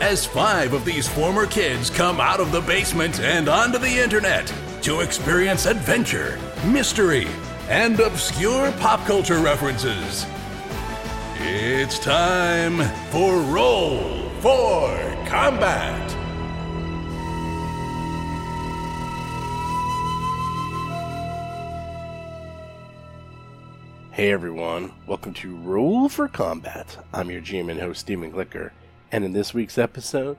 as five of these former kids come out of the basement and onto the internet to experience adventure, mystery, and obscure pop culture references. It's time for Roll for Combat. Hey everyone, welcome to Roll for Combat. I'm your GM and host, Stephen Glicker, and in this week's episode,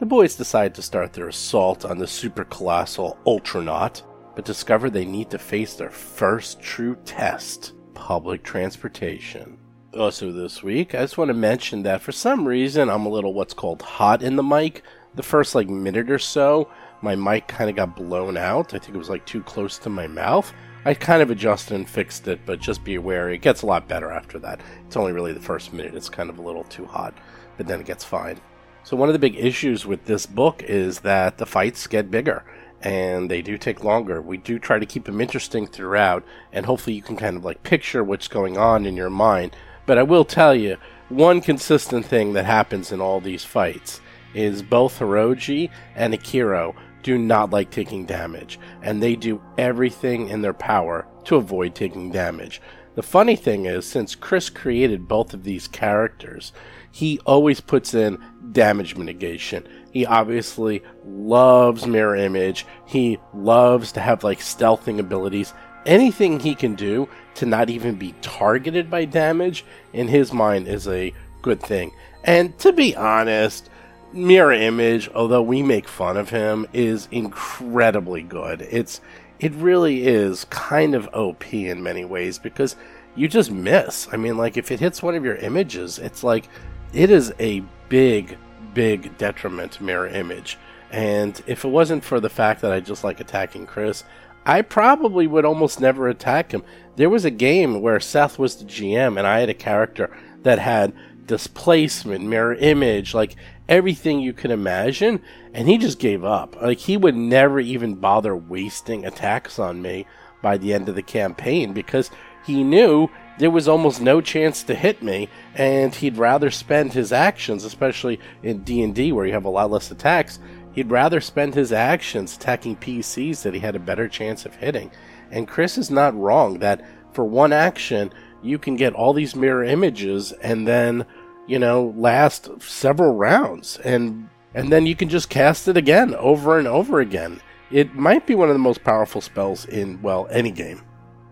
the boys decide to start their assault on the super colossal Ultranaut, but discover they need to face their first true test public transportation. Also, this week, I just want to mention that for some reason I'm a little what's called hot in the mic. The first like minute or so, my mic kind of got blown out. I think it was like too close to my mouth. I kind of adjusted and fixed it, but just be aware it gets a lot better after that. It's only really the first minute, it's kind of a little too hot, but then it gets fine. So, one of the big issues with this book is that the fights get bigger and they do take longer. We do try to keep them interesting throughout, and hopefully, you can kind of like picture what's going on in your mind. But I will tell you, one consistent thing that happens in all these fights is both Hiroji and Akiro do not like taking damage, and they do everything in their power to avoid taking damage. The funny thing is, since Chris created both of these characters, he always puts in damage mitigation. He obviously loves mirror image. He loves to have like stealthing abilities. Anything he can do to not even be targeted by damage, in his mind, is a good thing. And to be honest, mirror image although we make fun of him is incredibly good it's it really is kind of op in many ways because you just miss i mean like if it hits one of your images it's like it is a big big detriment mirror image and if it wasn't for the fact that i just like attacking chris i probably would almost never attack him there was a game where seth was the gm and i had a character that had displacement mirror image like everything you could imagine, and he just gave up. Like he would never even bother wasting attacks on me by the end of the campaign because he knew there was almost no chance to hit me, and he'd rather spend his actions, especially in D and D where you have a lot less attacks. He'd rather spend his actions attacking PCs that he had a better chance of hitting. And Chris is not wrong that for one action you can get all these mirror images and then you know, last several rounds and and then you can just cast it again over and over again. It might be one of the most powerful spells in well any game.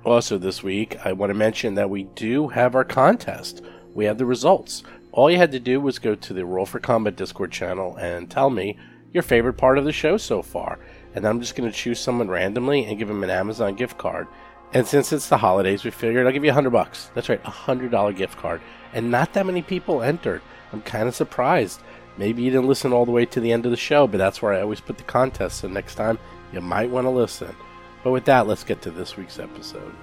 Also this week, I want to mention that we do have our contest. We have the results. All you had to do was go to the Roll for Combat Discord channel and tell me your favorite part of the show so far. And I'm just going to choose someone randomly and give them an Amazon gift card. And since it's the holidays, we figured I'll give you a hundred bucks. That's right, a hundred dollar gift card and not that many people entered. I'm kind of surprised. Maybe you didn't listen all the way to the end of the show, but that's where I always put the contest, so next time you might want to listen. But with that, let's get to this week's episode.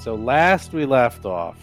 So, last we left off,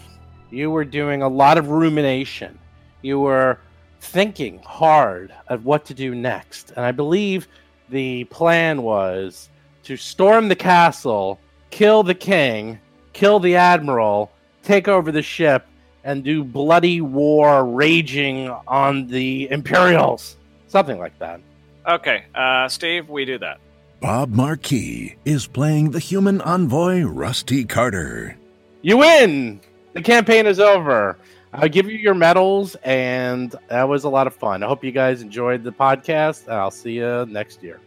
you were doing a lot of rumination. You were thinking hard of what to do next. And I believe the plan was to storm the castle, kill the king, kill the admiral, take over the ship, and do bloody war raging on the Imperials. Something like that. Okay, uh, Steve, we do that. Bob Marquis is playing the human envoy Rusty Carter. You win! The campaign is over. I'll give you your medals, and that was a lot of fun. I hope you guys enjoyed the podcast, and I'll see you next year.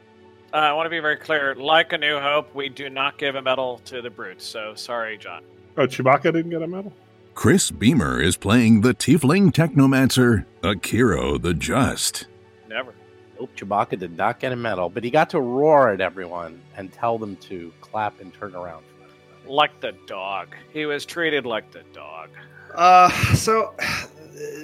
Uh, I want to be very clear. Like A New Hope, we do not give a medal to the brutes. So sorry, John. Oh, Chewbacca didn't get a medal? Chris Beamer is playing the Tiefling Technomancer, Akiro the Just. Never. Nope, Chewbacca did not get a medal, but he got to roar at everyone and tell them to clap and turn around. like the dog. He was treated like the dog. Uh, so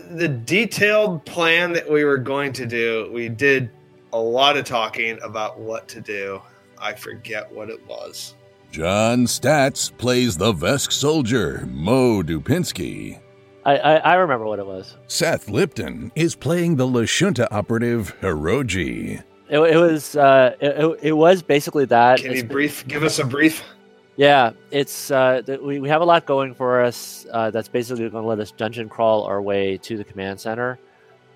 the detailed plan that we were going to do, we did a lot of talking about what to do. I forget what it was. John Statz plays the Vesk soldier, Mo Dupinsky. I, I, I remember what it was. Seth Lipton is playing the Lashunta operative, Hiroji. It, it was uh, it, it was basically that. Can you It's- brief? Give us a brief. Yeah, it's uh, th- we, we have a lot going for us. Uh, that's basically going to let us dungeon crawl our way to the command center.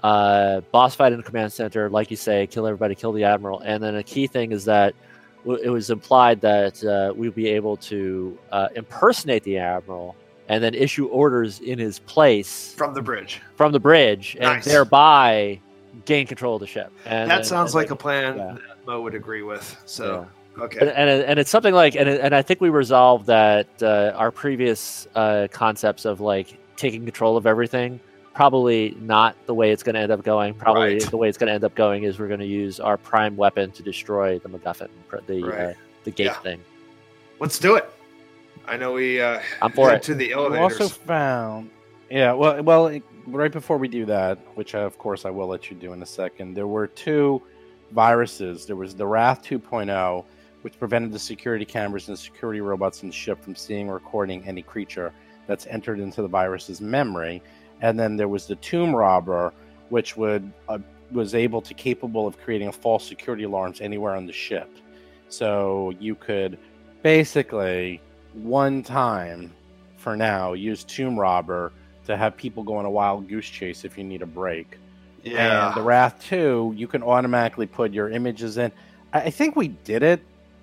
Uh, boss fight in the command center, like you say, kill everybody, kill the admiral, and then a key thing is that w- it was implied that uh, we'd be able to uh, impersonate the admiral and then issue orders in his place From the bridge. from the bridge, and thereby gain control of the ship. And that sounds and like a plan yeah. that Mo would agree with. So, and, okay. and, and it's something like and, and i think we resolved that uh, our previous uh, concepts of like taking control of everything probably not the way it's going to end up going probably Right. the way it's going to end up going is we're going to use our prime weapon to destroy the macguffin pr- the uh, the gate Yeah. thing Let's do it. I know we uh, I'm for head it. to the We also found, yeah. Well, well, right before we do that, which uh, of course I will let you do in a second, there were two viruses. There was the Wrath 2.0, which prevented the security cameras and security robots in the ship from seeing or recording any creature that's entered into the virus's memory, and then there was the Tomb Robber, which would uh, was able to capable of creating a false security alarms anywhere on the ship. So you could basically one time for now use Tomb Robber to have people go on a wild goose chase if you need a break. yeah. And the Wrath 2, you can automatically put your images in. I, think we did it,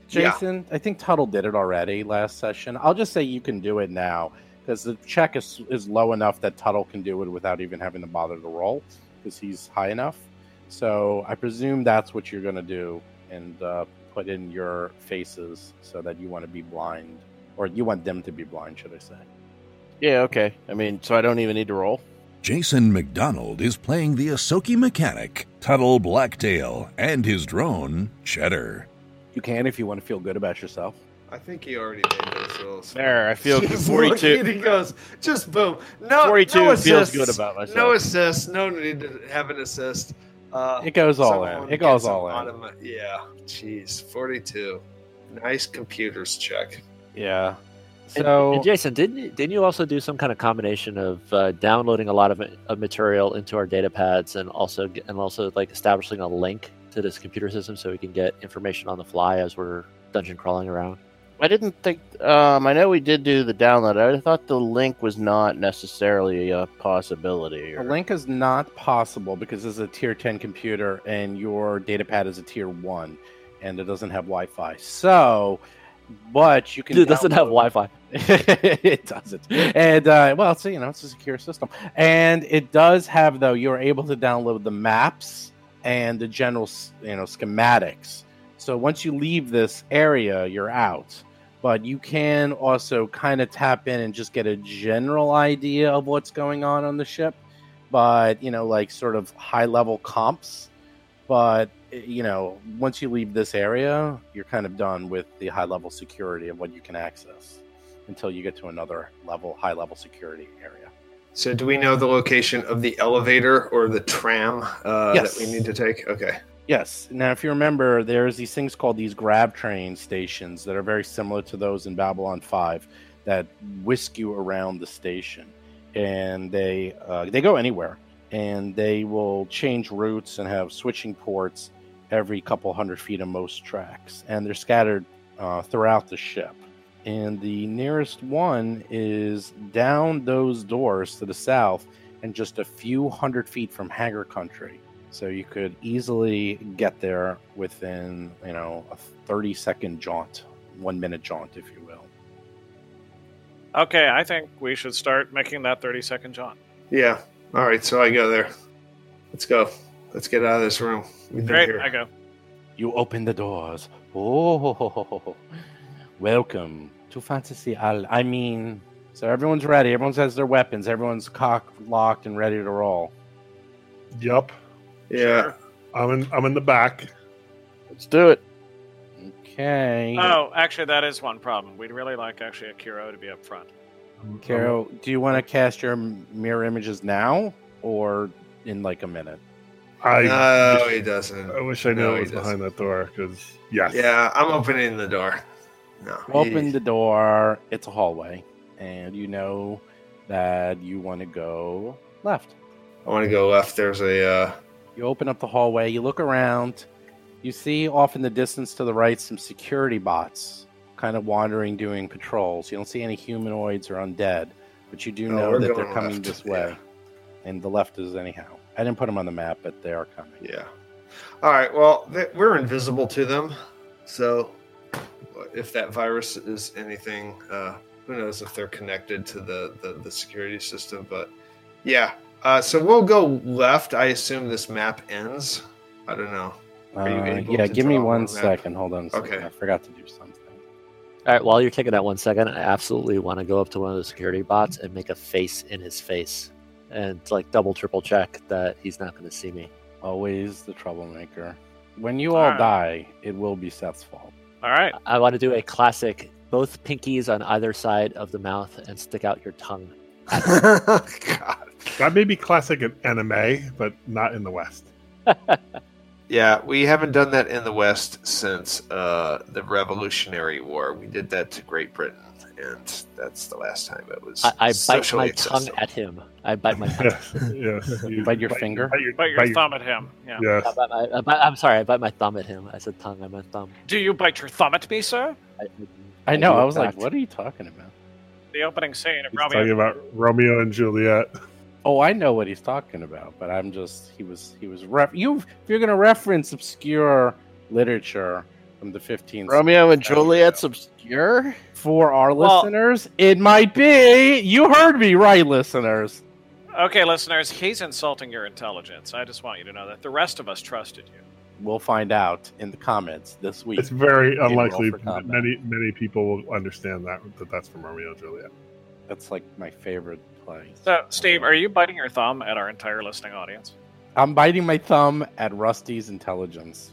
Yeah. Jason. I think Tuttle did it already last session. I'll just say you can do it now because the check is, is low enough that Tuttle can do it without even having to bother to roll because he's high enough. So I presume that's what you're going to do and uh, put in your faces so that you want to be blind or you want them to be blind, should I say. Yeah, okay. I mean, so I don't even need to roll. Jason McDonald is playing the Ysoki mechanic, Tuttle Blacktail, and his drone, Cheddar. You can if you want to feel good about yourself. I think he already made those. There, I feel Just 42. He goes, just boom. No, 42 no feels good about myself. No assist. No need to have an assist. Uh, It goes all someone in. It goes all them in. automa- yeah. Jeez, 42. Nice computers check. Yeah. So and, jason didn't you, didn't you also do some kind of combination of uh, downloading a lot of, of material into our data pads and also and also like establishing a link to this computer system so we can get information on the fly as we're dungeon crawling around I didn't think. Um, I know we did do the download. I thought the link was not necessarily a possibility. a link is not possible because it's a tier 10 computer and your data pad is a tier 1 and it doesn't have Wi-Fi. So, but you can it doesn't have wi-fi it doesn't. And uh, well, it's you know it's a secure system, and it does have though you're able to download the maps and the general you know schematics. So once you leave this area, you're out. But you can also kind of tap in and just get a general idea of what's going on on the ship. But you know, like sort of high level comps. But you know, once you leave this area, you're kind of done with the high level security of what you can access until you get to another level, high level security area. So, do we know the location of the elevator or the tram uh, Yes. that we need to take? Okay. Yes. Now, if you remember, there's these things called these grab train stations that are very similar to those in Babylon 5 that whisk you around the station, and they uh, they go anywhere, and they will change routes and have switching ports every couple hundred feet of most tracks, and they're scattered uh, throughout the ship. And the nearest one is down those doors to the south, and just a few hundred feet from Hager Country. So you could easily get there within, you know, a 30 second jaunt, one minute jaunt, if you will. Okay, I think we should start making that 30 second jaunt. Yeah. All right. So I go there. Let's go. Let's get out of this room. We've been Great, here. I go. You open the doors. Oh, welcome to Fantasy Al. I mean, so everyone's ready. Everyone has their weapons. Everyone's cock locked and ready to roll. Yup. Yeah. Sure. I'm in I'm in the back. let's do it. Okay. Oh, actually, that is one problem. We'd really like actually a Akiro to be up front. Carol, do you want to cast your mirror images now or in like a minute? I no, wish, he doesn't. I wish I knew No, it was behind that door because yes, Yeah, I'm opening the door. No, Open he- the door. It's a hallway, and you know that you want to go left. I want to go left. There's a. Uh, You open up the hallway. You look around. You see off in the distance to the right some security bots, kind of wandering, doing patrols. You don't see any humanoids or undead, but you do No, know that they're coming left, this way. And the left is anyhow. I didn't put them on the map, but they are coming. yeah. All right. Well, we're invisible to them, so if that virus is anything, uh, who knows if they're connected to the the, the security system? But yeah. Uh, so we'll go left. I assume this map ends. I don't know. Are you Uh, able yeah, to give me one second. one on that? second. Hold on a second. Okay. I forgot to do something. All right, while you're taking that one second, I absolutely want to go up to one of the security bots and make a face in his face and like double, triple check that he's not going to see me. Always the troublemaker. When you all Alright. die, it will be Seth's fault. All right. I want to do a classic both pinkies on either side of the mouth and stick out your tongue. God. That may be classic in anime, but not in the West. Yeah, we haven't done that in the West since uh, the Revolutionary War. We did that to Great Britain, and that's the last time it was. I, I bite socially my tongue at him. I bite my tongue. yes, yes. You bite your finger? Bite your, Bite your bite your- thumb at him. Yeah. Yes. I bite my, I bite, I'm sorry, I bite my thumb at him. I said tongue, I meant thumb. Do you bite your thumb at me, sir? I, I know. I was like, what are you talking about? The opening scene of He's Romeo. talking about Romeo and Juliet. Oh, I know what he's talking about, but I'm just he was he was ref you if you're gonna reference obscure literature from the 15th Romeo and Juliet's obscure. for our Well- listeners, it might be. You heard me right, listeners. Okay, listeners, he's insulting your intelligence. I just want you to know that the rest of us trusted you. We'll find out in the comments this week. It's very unlikely many many people will understand that that that's from Romeo and Juliet. That's like my favorite play. So, Steve, are you biting your thumb at our entire listening audience? I'm biting my thumb at Rusty's intelligence.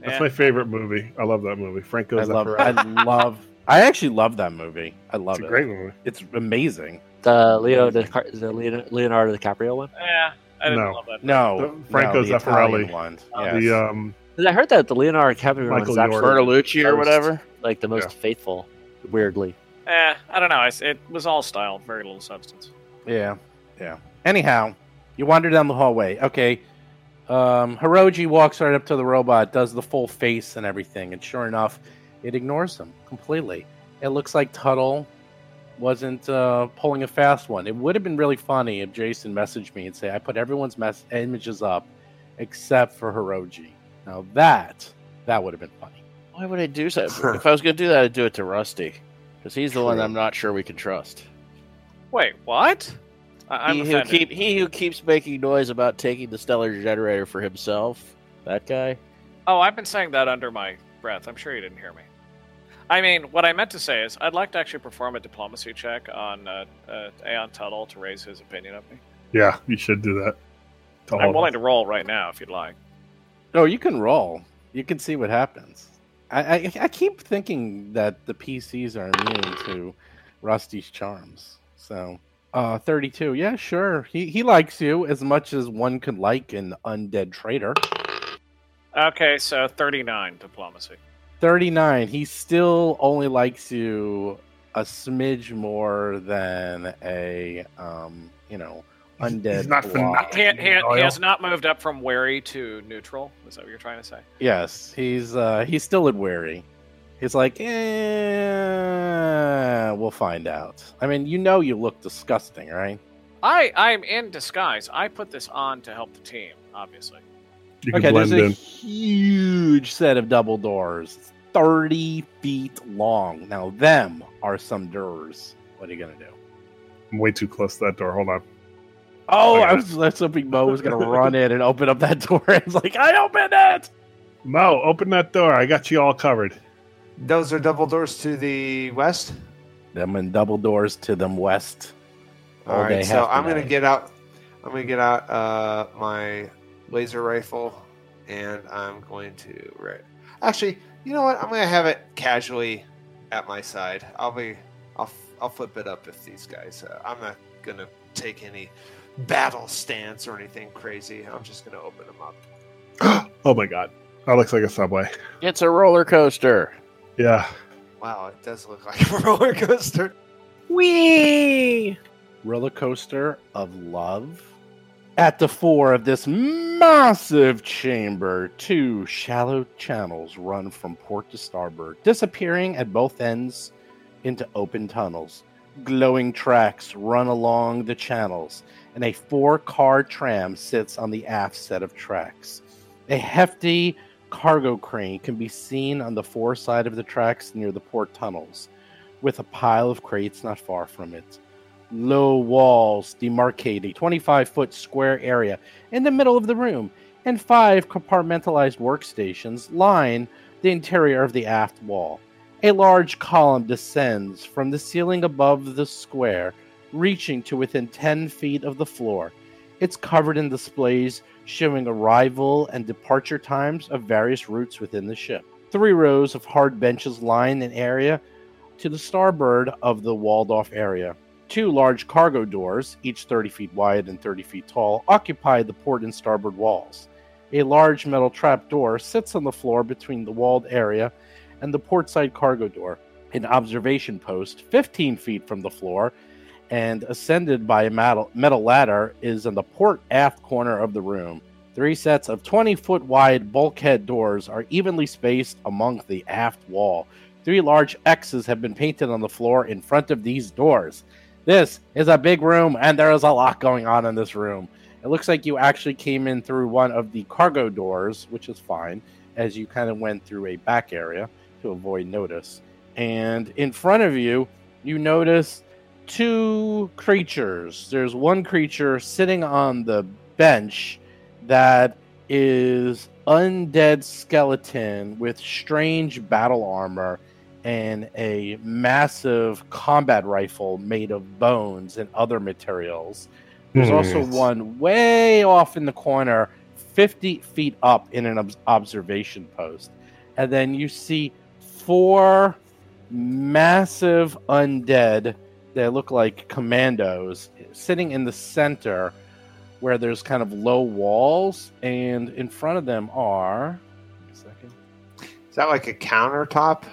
That's Yeah. my favorite movie. I love that movie. Franco I love. I love. I actually love that movie. I love it. It's a it. great movie. It's amazing. the Leo, the, the Leon- Leonardo DiCaprio one. Yeah, I didn't No. love that. No, The- Franco no, the Zeffirelli. one. Oh, Yes. The um, 'Cause I heard that the Leonardo DiCaprio one Michael is actually York. Bertolucci or whatever. like the most Yeah. faithful, weirdly. Eh, I don't know. It was all style, very little substance. Yeah, yeah. Anyhow, you wander down the hallway. Okay. Um, Hiroji walks right up to the robot, does the full face and everything, and sure enough, it ignores him completely. It looks like Tuttle wasn't uh, pulling a fast one. It would have been really funny if Jason messaged me and say, "I put everyone's mess- images up except for Hiroji." Now that that would have been funny. Why would I do so? if I was going to do that, I'd do it to Rusty, because he's the one I'm not sure we can trust. Wait, what? I- I'm he who keep he who keeps making noise about taking the stellar generator for himself. That guy. Oh, I've been saying that under my breath. I'm sure you didn't hear me. I mean, what I meant to say is, I'd like to actually perform a diplomacy check on uh, uh, Aeon Tuttle to raise his opinion of me. yeah, you should do that. To I'm willing us. to roll right now if you'd like. No, you can roll. You can see what happens. I, I, I keep thinking that the PCs are immune to Rusty's charms. So, uh, 32. Yeah, sure. He, he likes you as much as one could like an undead traitor. Okay, so 39 diplomacy. 39. He still only likes you a smidge more than a, um, you know, undead. he's not He, he, he has not moved up from wary to neutral. Is that what you're trying to say? Yes, he's uh he's still at wary. He's like, eh, we'll find out. I mean, you know, you look disgusting, right? I I'm in disguise. I put this on to help the team, obviously. You Okay, there's blend a in. huge set of double doors, thirty feet long. Now, them are some doors. What are you gonna do? I'm way too close to that door. Hold on. Oh, Okay. I was, I was hoping Mo was gonna run in and open up that door. It's like, I opened it. Mo, open that door. I got you all covered. Those are double doors to the west. Them and double doors to them west. All All right, so half I'm gonna get out. I'm gonna get out uh, my laser rifle, and I'm going to right. Actually, You know what? I'm gonna have it casually at my side. I'll be, I'll, I'll flip it up if these guys. Uh, I'm not gonna take any battle stance or anything crazy. I'm just gonna open them up. oh my god, that looks like a subway. It's a roller coaster. Yeah. Wow, it does look like a roller coaster. Wee! Roller coaster of love. At the fore of this massive chamber, two shallow channels run from port to starboard, disappearing at both ends into open tunnels. Glowing tracks run along the channels, and a four car tram sits on the aft set of tracks. A hefty cargo crane can be seen on the fore side of the tracks near the port tunnels, with a pile of crates not far from it. Low walls demarcate a 25 foot square area in the middle of the room, and five compartmentalized workstations line the interior of the aft wall. A large column descends from the ceiling above the square, reaching to within 10 feet of the floor. It's covered in displays showing arrival and departure times of various routes within the ship. Three rows of hard benches line an area to the starboard of the walled off area. Two large cargo doors, each 30 feet wide and 30 feet tall, occupy the port and starboard walls. A large metal trap door sits on the floor between the walled area and the portside cargo door. An observation post, 15 feet from the floor, and ascended by a metal, ladder, is in the port aft corner of the room. Three sets of 20 foot wide bulkhead doors are evenly spaced among the aft wall. Three large X's have been painted on the floor in front of these doors. This is a big room, and there is a lot going on in this room. It looks like you actually came in through one of the cargo doors, which is fine, as you kind of went through a back area to avoid notice. And in front of you, you notice two creatures. There's one creature sitting on the bench that is undead skeleton with strange battle armor and a massive combat rifle made of bones and other materials. There's hmm. also one way off in the corner, 50 feet up in an observation post. And then you see four massive undead that look like commandos sitting in the center where there's kind of low walls. And in front of them are. a second. Is that like a countertop?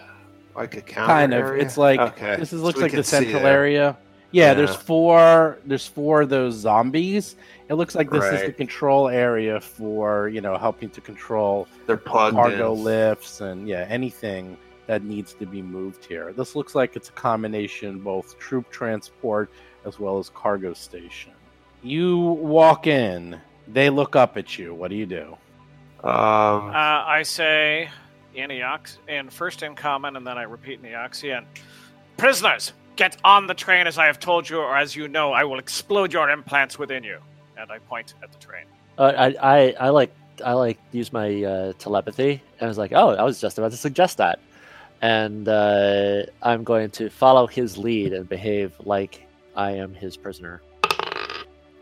Like a counter kind of area? it's like okay. this is looks we like the central area yeah, there's four there's four of those zombies it looks like this is the control area for you know helping to control They're cargo in. lifts and yeah anything that needs to be moved here this looks like it's a combination both troop transport as well as cargo station you walk in they look up at you what do you do Um, Uh, I say in Eox, in first in common, and then I repeat in Eoxian. Prisoners, get on the train as I have told you, or as you know, I will explode your implants within you. And I point at the train. Uh, I, I, I like I like use my uh, telepathy, and I was like, oh, I was just about to suggest that, and uh, I'm going to follow his lead and behave like I am his prisoner.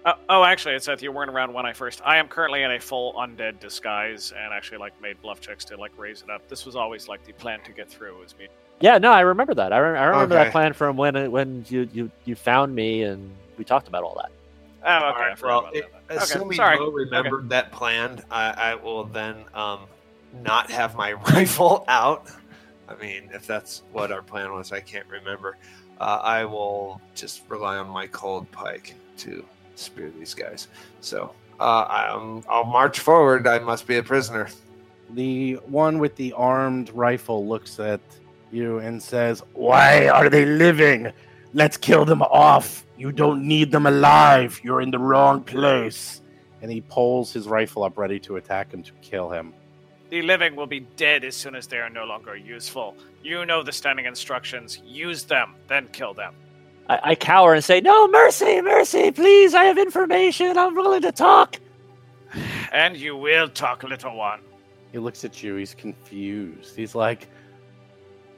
Uh, oh, actually, it said you weren't around when I first. I am currently in a full undead disguise, and actually, like, made bluff checks to like raise it up. This was always like the plan to get through. Was me. Yeah, no, I remember that. I, re- I remember Okay. that plan from when when you, you you found me and we talked about all that. Oh, okay. I right, well, it, that. Okay, assuming sorry. Mo remembered that plan, I, I will then um, not have my rifle out. I mean, if that's what our plan was, I can't remember. Uh, I will just rely on my cold pike to spear these guys. So uh, I'm, I'll march forward. I must be a prisoner. The one with the armed rifle looks at you and says, Why are they living? Let's kill them off. You don't need them alive. You're in the wrong place. And he pulls his rifle up ready to attack him to kill him. The living will be dead as soon as they are no longer useful. You know the standing instructions. Use them, then kill them. I, I cower and say, "No, mercy, mercy, please! I have information. I'm willing to talk." And you will talk, little one. He looks at you. He's confused. He's like,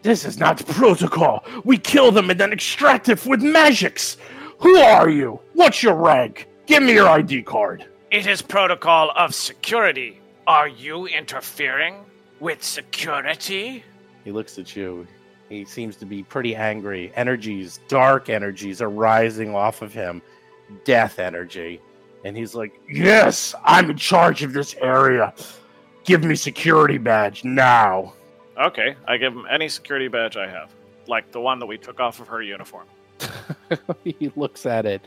This is not protocol. We kill them and then extract it with magics. Who are you? What's your rank? Give me your ID card. It is protocol of security. Are you interfering? With security? He looks at you. He seems to be pretty angry. Energies, dark energies, are rising off of him. Death energy. And he's like, Yes, I'm in charge of this area. Give me security badge now. Okay, I give him any security badge I have, like the one that we took off of her uniform. he looks at it.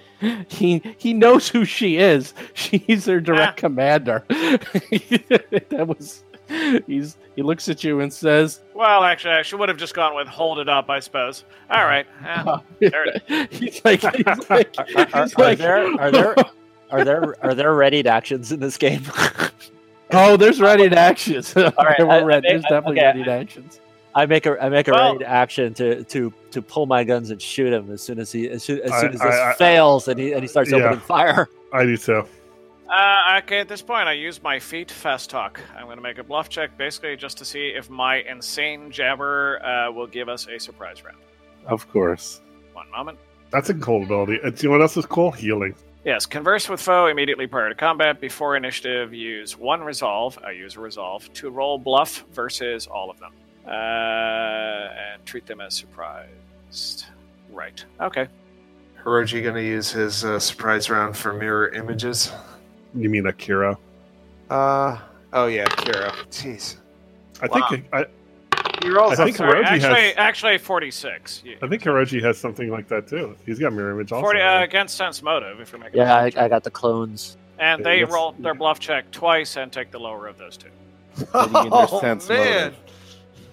He he knows who she is. She's their direct Ah. commander. that was he's he looks at you and says, Well, actually, I should would have just gone with hold it up, I suppose. All right. there it he's like he's like, Are, he's are like there are there are there are there readied actions in this game? Oh, there's ready actions. All right, we're I- ready. I- There's definitely okay. ready to actions. I make a I make a Well- ready action to to to pull my guns and shoot him as soon as he as soon as, I- soon as this I- I- fails and he and he starts Yeah. opening fire. I do too. Uh, okay, at this point, I use my feat fast talk. I'm going to make a bluff check basically just to see if my insane jabber uh, will give us a surprise round. Of course. One moment. That's a cool ability. And you know what else is cool? Healing. Yes, converse with foe immediately prior to combat. Before initiative, use one resolve. I use a resolve to roll bluff versus all of them. Uh, and treat them as surprised. Right. Okay. Hiroji going to use his uh, surprise round for mirror images. You mean Akira? Uh oh yeah, Kira. Jeez, I Wow. think I, you're all I think Sorry, Hiroji actually, has. actually, 46. You- I think Hiroji has something like that too. He's got mirror image also. 40 uh, right? against sense motive, if you're making Yeah, I. I got the clones. And Yeah, they that's- roll their bluff check twice and take the lower of those two. What do you mean there's Oh, sense man. motive?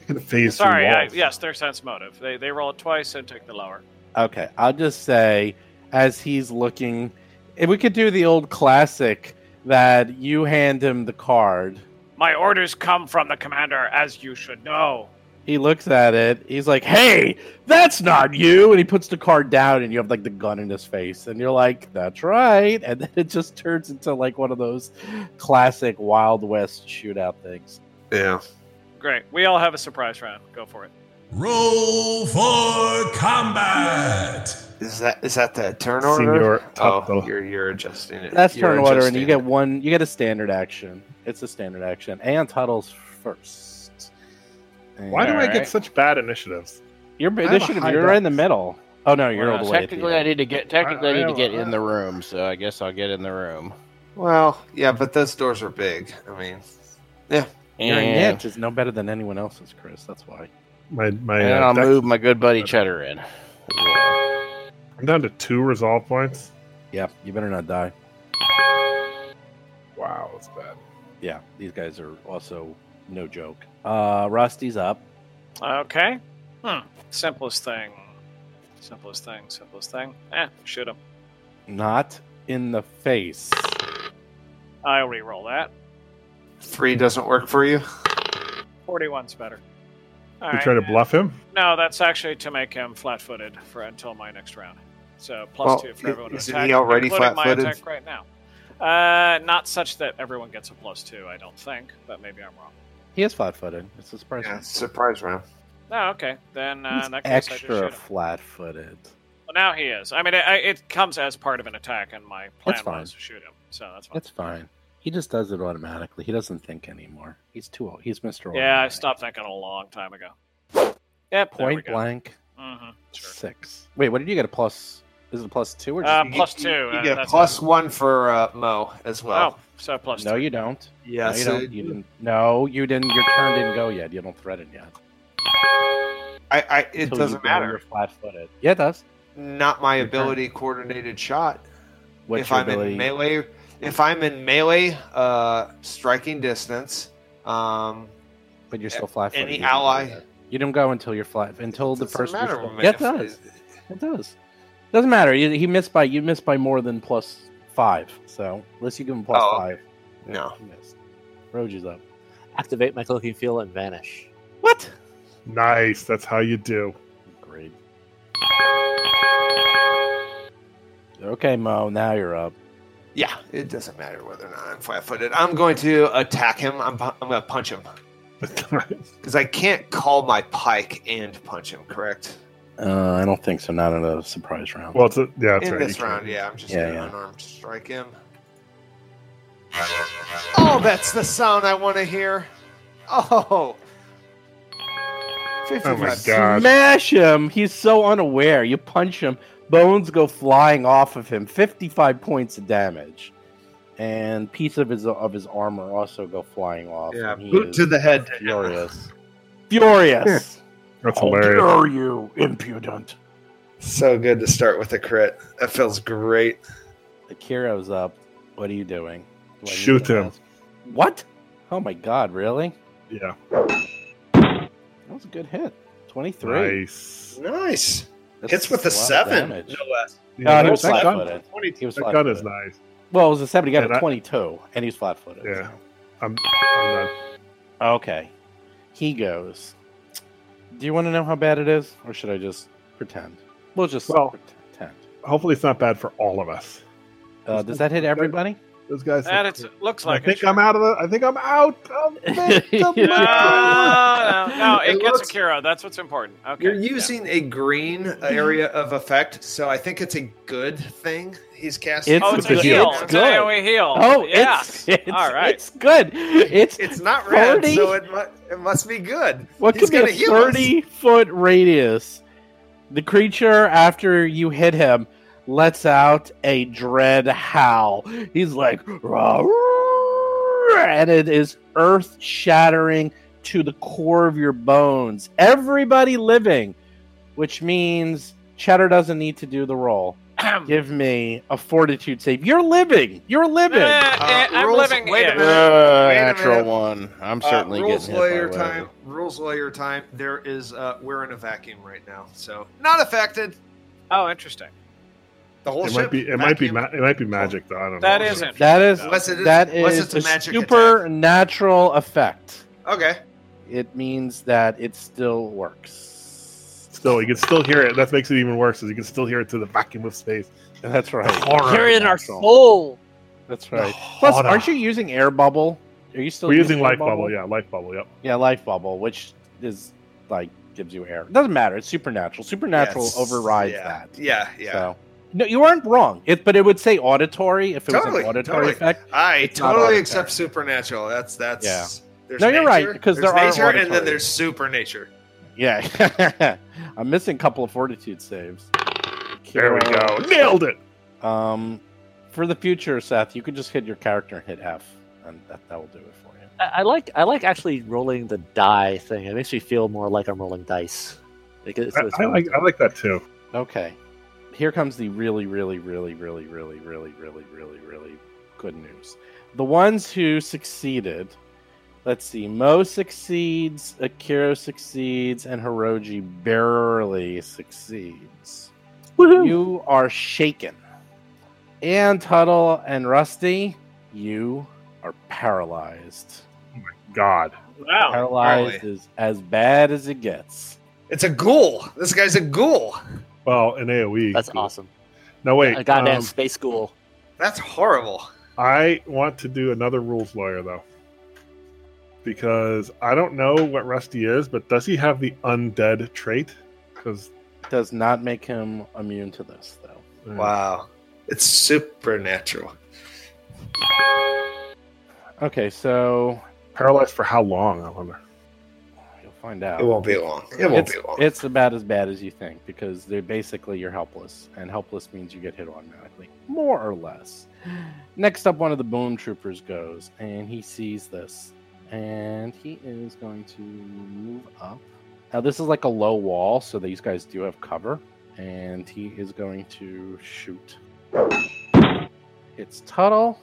Gonna phase Sorry, through I, yes, their sense motive. They they roll it twice and take the lower. Okay, I'll just say, as he's looking, if we could do the old classic that you hand him the card. My orders come from the commander, as you should know. He looks at it. He's like, "Hey, that's not you!" And he puts the card down, and you have like the gun in his face, and you're like, "That's right." And then it just turns into like one of those classic Wild West shootout things. Yeah. Great. We all have a surprise round. Go for it. Roll for combat. Is that is that the turn Senior order? Oh, you're you're adjusting it. That's You're turn order, and you get one. You get a standard action. It's a standard action, and Tuttle's first. Why do I Alright. get such bad initiatives? Your initiative? You're right in the middle. Oh no, you're Well, all the way. at the technically, I need to get technically I, I- need to get in the room, so I guess I'll get in the room. Well, yeah, but those doors are big. I mean, Your And, niche is no better than anyone else's, Chris. That's why. My my. and uh, I'll move my good buddy Cheddar in. I'm down to two resolve points. Yeah, you better not die. Wow, that's bad. Yeah, these guys are also no joke. Uh, Rusty's up. Okay. Hmm. Simplest thing. Simplest thing. Simplest thing. Eh, shoot him. Not in the face. I'll re-roll that. Three doesn't work for you. 41's better. All You right. try to bluff him. No, that's actually to make him flat-footed for until my next round. So plus Well, two for everyone to isn't attack, he already flat-footed? attack right now. Uh, not such that everyone gets a plus two, I don't think, but maybe I'm wrong. He is flat-footed. It's a surprise. Yeah, surprise round. No, okay. Then uh, He's in that case, extra flat-footed. Well, now he is. I mean, it, it comes as part of an attack, and my plan That's was to shoot him. So that's fine. That's fine. He just does it automatically. He doesn't think anymore. He's too old. He's Mister. Old. Yeah, I stopped thinking a long time ago. Yep. there we Point blank Mm-hmm. Sure. six. Wait, what did you get? A plus? Is it a plus two or just? Uh, You two. You, uh, get a that's plus one for uh, Mo as well. Oh, so plus no, two. you don't. Yeah, no, you don't. You didn't. No, you didn't. Your turn didn't go yet. You don't threaten yet. I, I it Until doesn't you go, You're matter. flat-footed. Yeah, it does. Not my Your turn. ability coordinated shot. What's if your I'm ability? in melee, if I'm in melee, uh, striking distance, um, but you're still flat-footed. any You don't go ally- You don't go until you're flat. Until the doesn't person. matter. you're Yeah, it does. It does. Doesn't matter. He missed by you missed by more than plus five. So unless you give him plus Oh. five, No, he missed. Roji's up. Activate my cloaking field and vanish. What? Nice. That's how you do. Great. Okay, Mo. Now you're up. Yeah, it doesn't matter whether or not I'm flat-footed. I'm going to attack him. I'm, pu- I'm going to punch him because I can't call my pike and punch him. Correct? Uh, I don't think so. Not in a surprise round. well, it's a, yeah, that's in right. this you can. round, yeah, I'm just Yeah, going to yeah. unarmed strike him. Oh, that's the sound I want to hear. Oh. Oh 55. my god. Smash him! He's so unaware. You punch him, bones go flying off of him. Fifty-five points of damage, and piece of his of his armor also go flying off. Yeah, boot to the head. Furious. Furious. That's How hilarious. dare you, impudent! So good to start with a crit. That feels great. Akiro's up. What are you doing? Do Shoot him. ask? What? Oh my god! Really? Yeah. That was a good hit. Twenty-three. Nice. Nice. That's Hits with a a seven. damage. No less. Yeah, he was that, gun, flat-footed. He was that gun is nice. Well, it was a seven. He got And a I- twenty-two, and he's flat-footed. Yeah. so. I'm, I'm. Okay. He goes. Do you want to know how bad it is, or should I just pretend? We'll just Well- pretend. Hopefully, it's not bad for all of us. Uh, does that hit everybody? Those guys. And it's, it looks like. I think. I'm out of the. I think I'm out of the. No, no, no, it It gets looks- Akira. That's what's important. Okay. You're yeah. using a green area of effect, so I think it's a good thing he's casting. It's Oh, it's It's a heal. good. It's an AoE heal. Oh, yeah. it's, it's All right. It's good. It's It's not red, 30? so it, mu- it must be good. what He's could be a heal us. thirty-foot radius. The creature, after you hit him, lets out a dread howl. He's like, "Rah, rah," and it is earth-shattering to the core of your bones. Everybody living, which means Cheddar doesn't need to do the roll. Give me a fortitude save. You're living. You're living. Eh, eh, I'm rules- living wait a minute. Uh, Wait a natural minute. one. I'm Uh, certainly rules getting hit lawyer by time. Rules lawyer time. There is. Uh, we're in a vacuum right now, so not affected. Oh, interesting. The whole It ship. might be. It might be. Ma- it might be magic though. I don't That know. isn't. That is Unless it is- that unless it's a a magic attack. supernatural effect. Okay. It means that it still works. Still, you can still hear it. That makes it even worse. Is you can still hear it through the vacuum of space. And that's right. Horror. You're in our Natural. soul. That's right. The Plus, aren't you using air bubble? Are you still We're using air life bubble. Yeah, life bubble. Yep. Yeah, life bubble, which is like gives you air. It doesn't matter. It's supernatural. Supernatural Yes. overrides yeah. that. Yeah. Yeah. So no, you aren't wrong. It, but it would say auditory if it Totally, was an auditory totally. effect. I totally accept supernatural. That's that's. Yeah. There's No, you're right, because there's there are nature, and then there's super nature. Yeah, I'm missing a couple of fortitude saves. There we go. Nailed it. Um, for the future, Seth, you could just hit your character and hit F, and that, that will do it for you. I, I like I like actually rolling the die thing. It makes me feel more like I'm rolling dice. Like it's, I, I like. I like that too. Okay. Here comes the really, really, really, really, really, really, really, really, really good news. The ones who succeeded, let's see, Mo succeeds, Akira succeeds, and Hiroji barely succeeds. You are shaken. And Tuttle and Rusty, you are paralyzed. Oh my god. Wow. Paralyzed is as bad as it gets. It's a ghoul. This guy's a ghoul. Well, an AOE. That's cool. awesome. No wait. a goddamn um, space school. That's horrible. I want to do another rules lawyer though, because I don't know what Rusty is, but does he have the undead trait? Because Does not make him immune to this, though. Wow. It's supernatural. Okay, so paralyzed for how long? I wonder. You'll find out. It won't be long. It won't it's, be long. It's about as bad as you think because they're basically you're helpless, and helpless means you get hit automatically, more or less. Next up, one of the bone troopers goes, and he sees this, and he is going to move up. Now, this is like a low wall, so these guys do have cover, and he is going to shoot. It's Tuttle.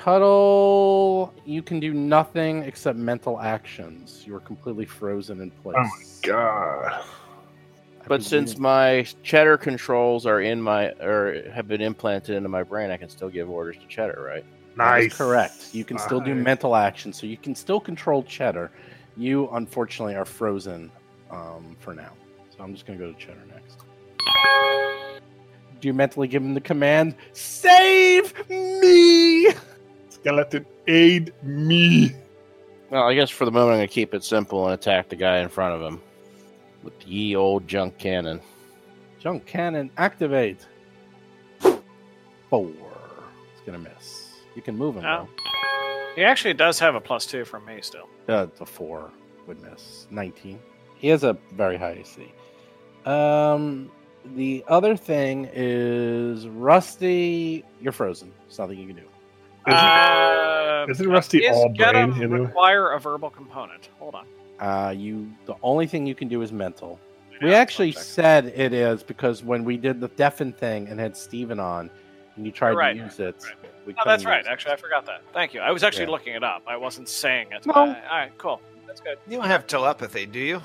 Tuttle, you can do nothing except mental actions. You are completely frozen in place. Oh my God. I But since presume- my cheddar controls are in my or have been implanted into my brain, I can still give orders to cheddar, right? That is Nice. correct. You can still do mental actions, so you can still control Cheddar. You unfortunately are frozen um, for now. So I'm just gonna go to Cheddar next. Do you mentally give him the command, save me? Skeleton, aid me. Well, I guess for the moment I'm gonna keep it simple and attack the guy in front of him with the ye old junk cannon. Junk cannon activate. Four. It's gonna miss. You can move him Oh. though. He actually does have a plus two from me still. Uh, it's a four would miss. Nineteen. He has a very high AC. Um, the other thing is Rusty. You're frozen. There's nothing you can do. Uh, isn't Rusty is all get brain him anyway? require a verbal component? Hold on. Uh, you. The only thing you can do is mental. We Yeah, actually said it is because when we did the deafen thing and had Stephen on, and you tried Right, to use it. right. we Oh, that's right. it. Actually, I forgot that. Thank you. I was actually Yeah. looking it up. I wasn't saying it. No. All right, cool. That's good. You don't have telepathy, do you?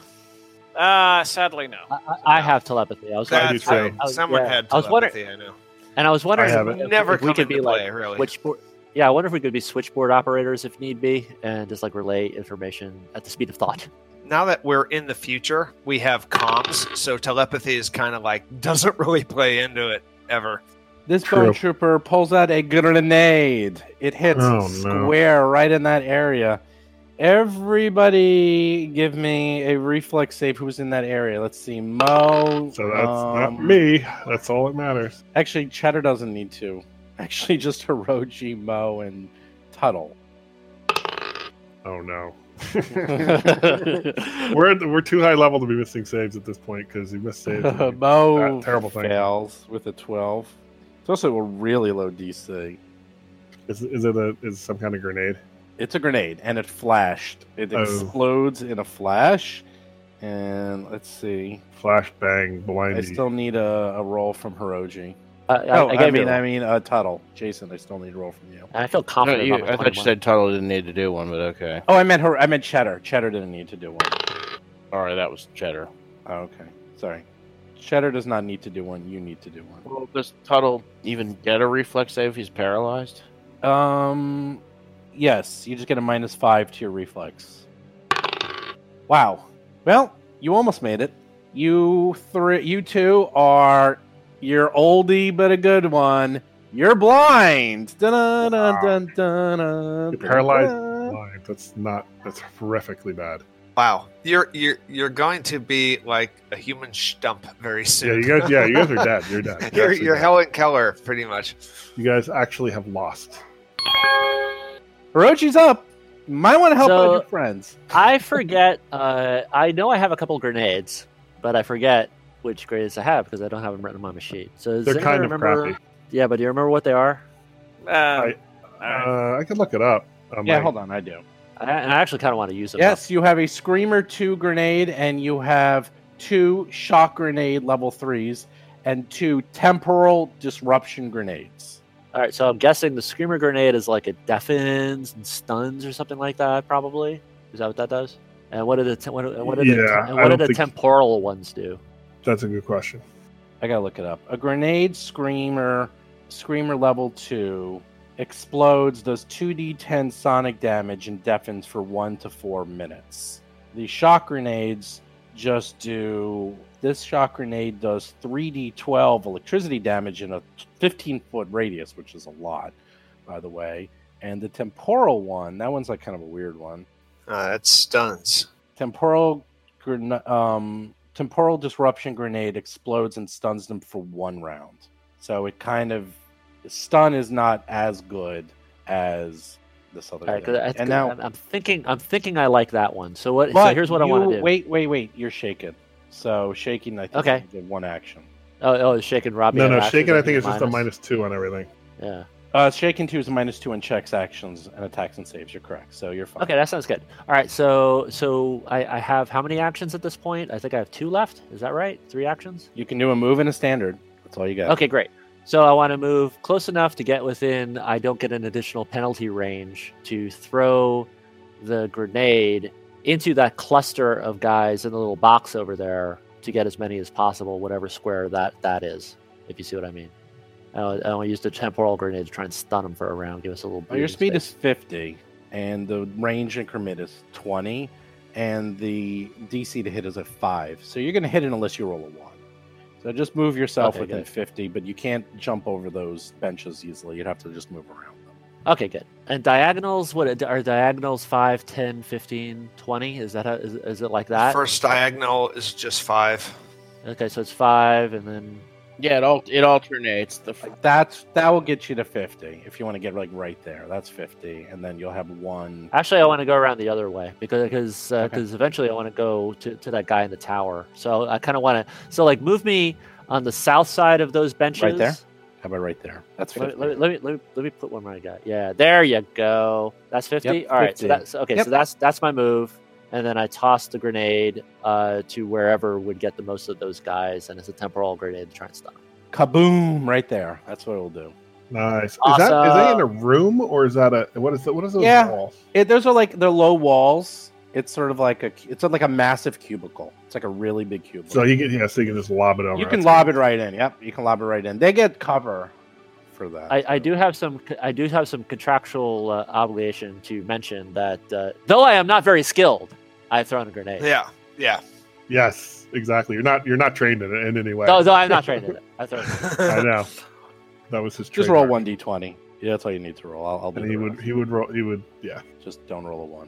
Uh, sadly, no. I, I I have telepathy. I was I do wondering. I- I was- Someone yeah. had I was wondering, telepathy, I know. and I was wondering I if, if- Never if we could be play, like really. switchboard. Yeah, I wonder if we could be switchboard operators if need be, and just like relay information at the speed of thought. now that we're in the future, we have comms, so telepathy is kind of like doesn't really play into it ever. This True. bone trooper pulls out a grenade. It hits Oh, no. square right in that area. Everybody, give me a reflex save. Who's in that area? Let's see, Mo. So that's not um, me. That's all that matters. Actually, Cheddar doesn't need to. Actually, just Hiroji, Mo, and Tuttle. Oh no. we're at, we're too high level to be missing saves at this point because he missed saves. Mo That terrible thing. fails with a twelve. It's also a really low DC. Is, is it a is some kind of grenade? It's a grenade, and it flashed. It Oh. explodes in a flash. And let's see. Flash bang I still need a, a roll from Hiroji. I, I, oh, I I, gave mean. I mean, uh, Tuttle. Jason, I still need a roll from you. I feel No, confident. you, about my I thought you 21. said Tuttle didn't need to do one, but okay. Oh, I meant her. I meant Cheddar. Cheddar didn't need to do one. All right, that was Cheddar. Oh, okay, sorry. Cheddar does not need to do one. You need to do one. Well, does Tuttle even get a reflex save if he's paralyzed? Um, yes, you just get a minus five to your reflex. Wow. Well, you almost made it. You three, you two are you're oldie but a good one. You're blind. Dun, dun, dun, dun, dun, You're paralyzed. dun. Blind. That's not. That's horrifically bad. Wow, you're you're you're going to be like a human stump very soon. Yeah, soon. you guys. Yeah, you guys are dead. You're dead. you're actually you're dead. Helen Keller, pretty much. You guys actually have lost. Hiroji's up. Might want to help So- out your friends. I forget. Uh, I know I have a couple grenades, but I forget which grades I have because I don't have them written on my machine. So does They're anyone kind of remember? crappy. Yeah, but do you remember what they are? Uh, I- all right. Uh, I could look it up. Um, Yeah, I- hold on, I do. I, and I actually kind of want to use them. Yes, you have a Screamer 2 grenade, and you have two shock grenade level 3s, and two temporal disruption grenades. All right, so I'm guessing the screamer grenade is like it deafens and stuns or something like that. Probably is that what that does? And what do the te- what, do- what do the, Yeah, and what do the temporal ones do? That's a good question. I gotta look it up. A grenade Screamer, Screamer level 2, explodes, does 2d10 sonic damage, and deafens for 1 to 4 minutes. The shock grenades just do. This shock grenade does 3d12 electricity damage in a 15 foot radius, which is a lot, by the way. And the temporal one, that one's like kind of a weird one. Uh, that's stuns. Temporal, gren- um, temporal disruption grenade explodes and stuns them for one round. So it kind of stun is not as good as this other. All right, 'cause grenade. I, and and now, I'm, I'm thinking I'm thinking I like that one. So what? but so here's what I want to do. Wait, wait, wait! You're shaken. So shaking, I think, Okay. is one action. Oh, oh, is shaking Robbie. No, no, actions shaken. I think he it's just a minus two on everything. Yeah. Uh, shaken two is a minus two on checks, actions, and attacks and saves. You're correct. So you're fine. Okay, that sounds good. All right, so so I, I have how many actions at this point? I think I have two left. Is that right? Three actions. You can do a move and a standard. That's all you got. Okay, great. So I want to move close enough to get within. I don't get an additional penalty range to throw the grenade into that cluster of guys in the little box over there to get as many as possible, whatever square that that is. If you see what I mean. Uh, I want to use the temporal grenade to try and stun him for a round. Give us a little. Well, your speed space. is 50, and the range increment is 20, and the DC to hit is a 5. So you're going to hit it unless you roll a 1. So just move yourself Okay, within good. 50, but you can't jump over those benches easily. You'd have to just move around them. Okay, good. And diagonals, what are diagonals 5, 10, 15, 20? Is that how, is, is it like that? First diagonal is just five. Okay, so it's 5 and then Yeah, it al- it alternates. The f- Like that's that will get you to fifty if you want to get like right there. That's fifty, and then you'll have one. Actually, I want to go around the other way because because uh, Okay. 'cause eventually I want to go to, to that guy in the tower. So I kind of want to. So like move me on the south side of those benches. Right there? How about right there? That's Let, fifty. let, me, let me let me let me put one where I got. Yeah, there you go. That's fifty. Yep, All right. So that's okay. Yep. So that's that's my move, and then I toss the grenade uh, to wherever would get the most of those guys, and it's a temporal grenade to try and stun. 'em. Kaboom! Right there. That's what it'll do. Nice. Is that is that in a room or is that a what is that? What is those Yeah. walls? It, those are like they're low walls. It's sort of like a it's like a massive cubicle. It's like a really big cubicle. So you can yeah, so you can just lob it over. you can That's lob good. it right in. Yep, you can lob it right in. They get cover for that. I, I do have some I do have some contractual uh, obligation to mention that uh, though I am not very skilled, I've thrown a grenade. Yeah, yeah. Yes, exactly. You're not you're not trained in it in any way. Though, though I'm not trained in it. I thrown. I know. That was his. Just roll one d twenty. Yeah, that's all you need to roll. I'll, I'll And the he would rest. he would roll he would yeah. just don't roll a one.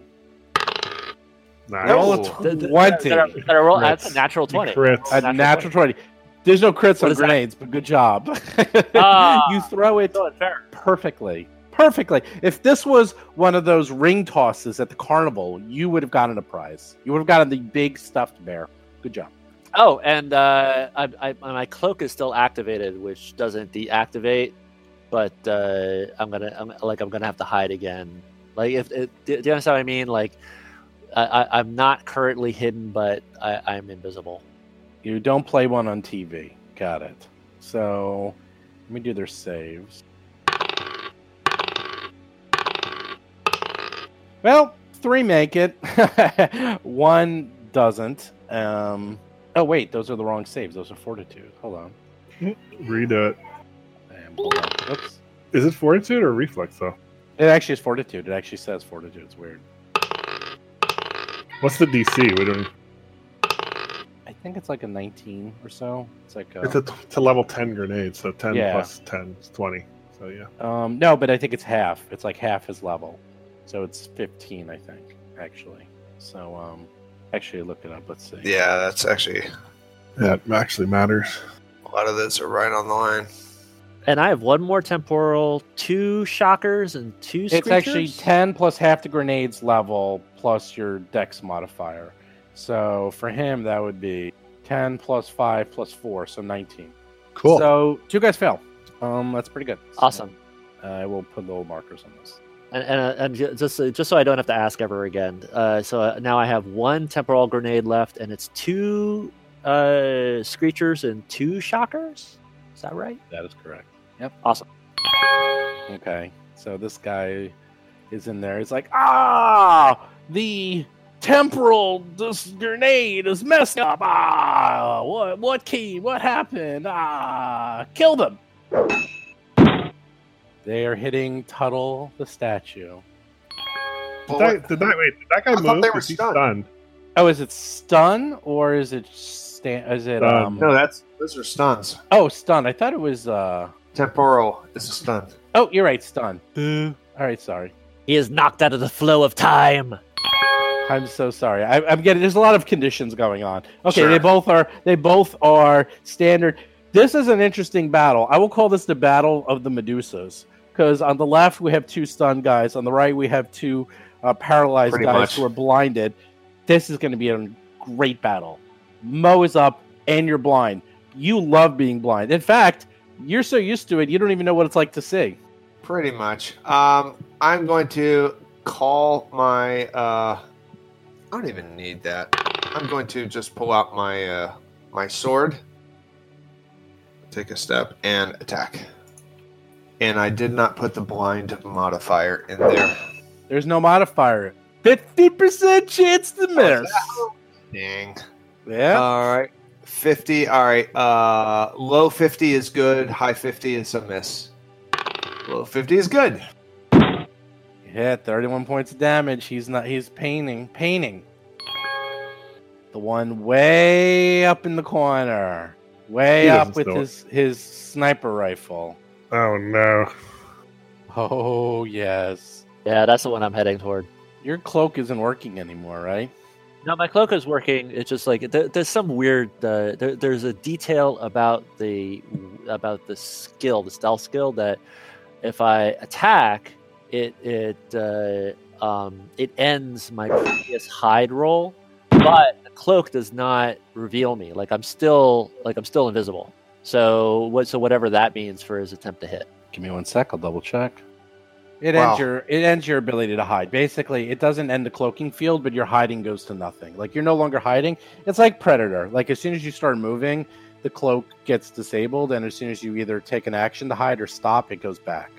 Nice. Roll a Ooh. The- the- twenty. that are- that roll- that's a natural twenty. crits. A natural twenty. There's no crits What on is that? grenades, but good job. Ah. you throw it So unfair. perfectly. Perfectly. If this was one of those ring tosses at the carnival, you would have gotten a prize. You would have gotten the big stuffed bear. Good job. Oh, and uh, I, I, my cloak is still activated, which doesn't deactivate. But uh, I'm gonna, I'm, like, I'm gonna have to hide again. Like, if it, do, you understand what I mean? Like, I, I, I'm not currently hidden, but I, I'm invisible. You don't play one on TV. Got it. So let me do their saves. Well, three make it. one doesn't. Um, oh wait, those are the wrong saves. Those are fortitude. Hold on. Read it. Oops. Is it fortitude or reflex though? It actually is fortitude. It actually says fortitude. It's weird. What's the DC? We don't. I think it's like a 19 or so. It's like a, It's a, it's a level ten grenade, so ten Yeah. plus ten is twenty. So yeah. Um, no, but I think it's half. It's like half his level, so it's fifteen, I think, actually. So, um, actually, look it up. Let's see. Yeah, that's actually That actually matters. a lot of those are right on the line. And I have one more temporal, two shockers, and two. it's actually ten plus half the grenades level plus your dex modifier. So for him, that would be ten plus five plus four, so nineteen. Cool. So two guys fell. Um, that's pretty good. So, Awesome. I will put little markers on this. And, and, uh, and just so- just so I don't have to ask ever again. Uh, so uh, now I have one temporal grenade left, and it's two uh, screechers and two shockers. Is that right? That is correct. Yep. Awesome. Okay. So this guy is in there. It's like, ah, the temporal this grenade is messed up. Ah, what what key? What happened? Ah, killed him. They are hitting Tuttle the statue. Did that, did that wait? Did that guy I thought move? they were Is he stunned. stunned? Oh, is it stun or is it stand? Is it Stun. um? No, that's those are stuns. Oh, stun. I thought it was uh. Temporal is a stun. Oh, you're right. Stun. Boo. All right. Sorry. He is knocked out of the flow of time. I'm so sorry. I, I'm getting. There's a lot of conditions going on. Okay, Sure. they both are. They both are standard. This is an interesting battle. I will call this the battle of the Medusas because on the left we have two stunned guys. On the right we have two uh, paralyzed Pretty guys much. who are blinded. This is going to be a great battle. Mo is up, and you're blind. You love being blind. In fact, you're so used to it, you don't even know what it's like to see. Pretty much. Um, I'm going to call my. Uh, I don't even need that. I'm going to just pull out my uh, my sword, take a step, and attack. And I did not put the blind modifier in there. There's no modifier. Fifty percent chance to miss. Dang. Yeah. All right. 50. All right. Uh, low 50 is good. High 50 is a miss. Low 50 is good. hit 31 points of damage. He's not. He's painting. Painting. The one way up in the corner, way up with still- his his sniper rifle. Oh no. Oh yes. Yeah, that's the one I'm heading toward. Your cloak isn't working anymore, right? No, my cloak is working. It's just like there, there's some weird. Uh, there, there's a detail about the about the skill, the stealth skill, that if I attack, it it uh, um, it ends my previous hide roll, but the cloak does not reveal me. Like I'm still like I'm still invisible. So what? So whatever that means for his attempt to hit. Give me one sec. I'll double check. It Wow. ends your it ends your ability to hide. Basically, it doesn't end the cloaking field, but your hiding goes to nothing. Like you're no longer hiding. It's like Predator. Like as soon as you start moving, the cloak gets disabled, and as soon as you either take an action to hide or stop, it goes back.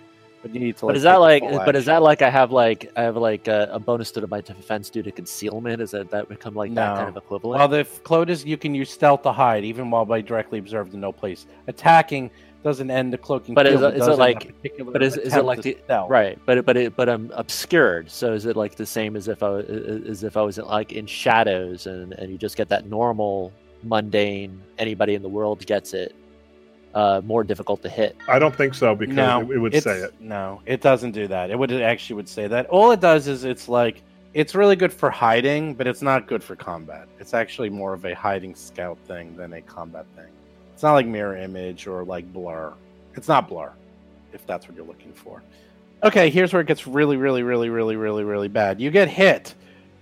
But you need to. But is that like? But is that like I have like I have like a, a bonus to my defense due to concealment? Is that that become like that kind of equivalent? Well, the f- is you can use stealth to hide, even while by directly observed in no place. Attacking doesn't end the cloaking. But is is it does end a like- but is- is it like the- stealth. Right, but but it, but I'm obscured. So is it like the same as if I as if I was like in shadows and and you just get that normal mundane anybody in the world gets it uh more difficult to hit. I don't think so because no, it, it would say it. No, it doesn't do that. It would it actually would say that. All it does is it's like it's really good for hiding, but it's not good for combat. It's actually more of a hiding scout thing than a combat thing. It's not like mirror image or like blur. It's not blur, if that's what you're looking for. Okay, here's where it gets really, really, really, really, really, really bad. You get hit,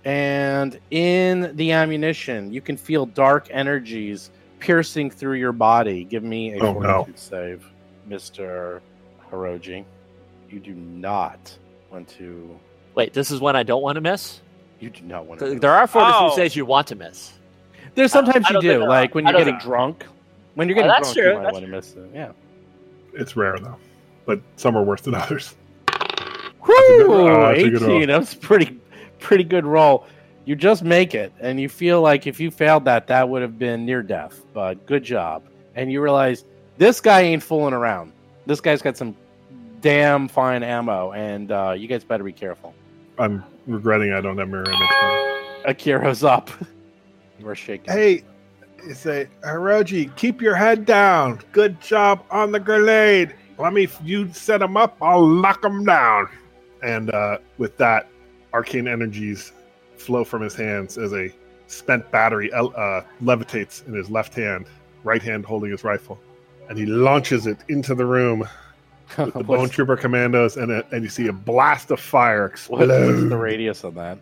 and in the ammunition, you can feel dark energies piercing through your body. Give me a Oh, no. fortitude save, Mister Hiroji. You do not want to. Wait, this is when I don't want to miss. You do not want to. There are fortitude Oh. saves you want to miss. There's sometimes I you don't think do, there like when you're getting think- drunk. When you're Oh, getting that's drunk, true, you might that's want to miss it. Yeah. It's rare though, but some are worse than others. Woo! roll. Oh, that's a good roll. 18. That's pretty, pretty good roll. You just make it, and you feel like if you failed that, that would have been near death. But good job. And you realize this guy ain't fooling around. This guy's got some damn fine ammo, and uh, you guys better be careful. I'm regretting I don't have mirror image. Akira's up. We're shaking. Hey, you say, Hiroji, keep your head down. Good job on the grenade. Let me, you set him up, I'll knock him down. And uh, with that, arcane energies flow from his hands as a spent battery uh, levitates in his left hand, right hand holding his rifle, and he launches it into the room with the Bone Trooper commandos, and a, and you see a blast of fire explode. what's the radius of that?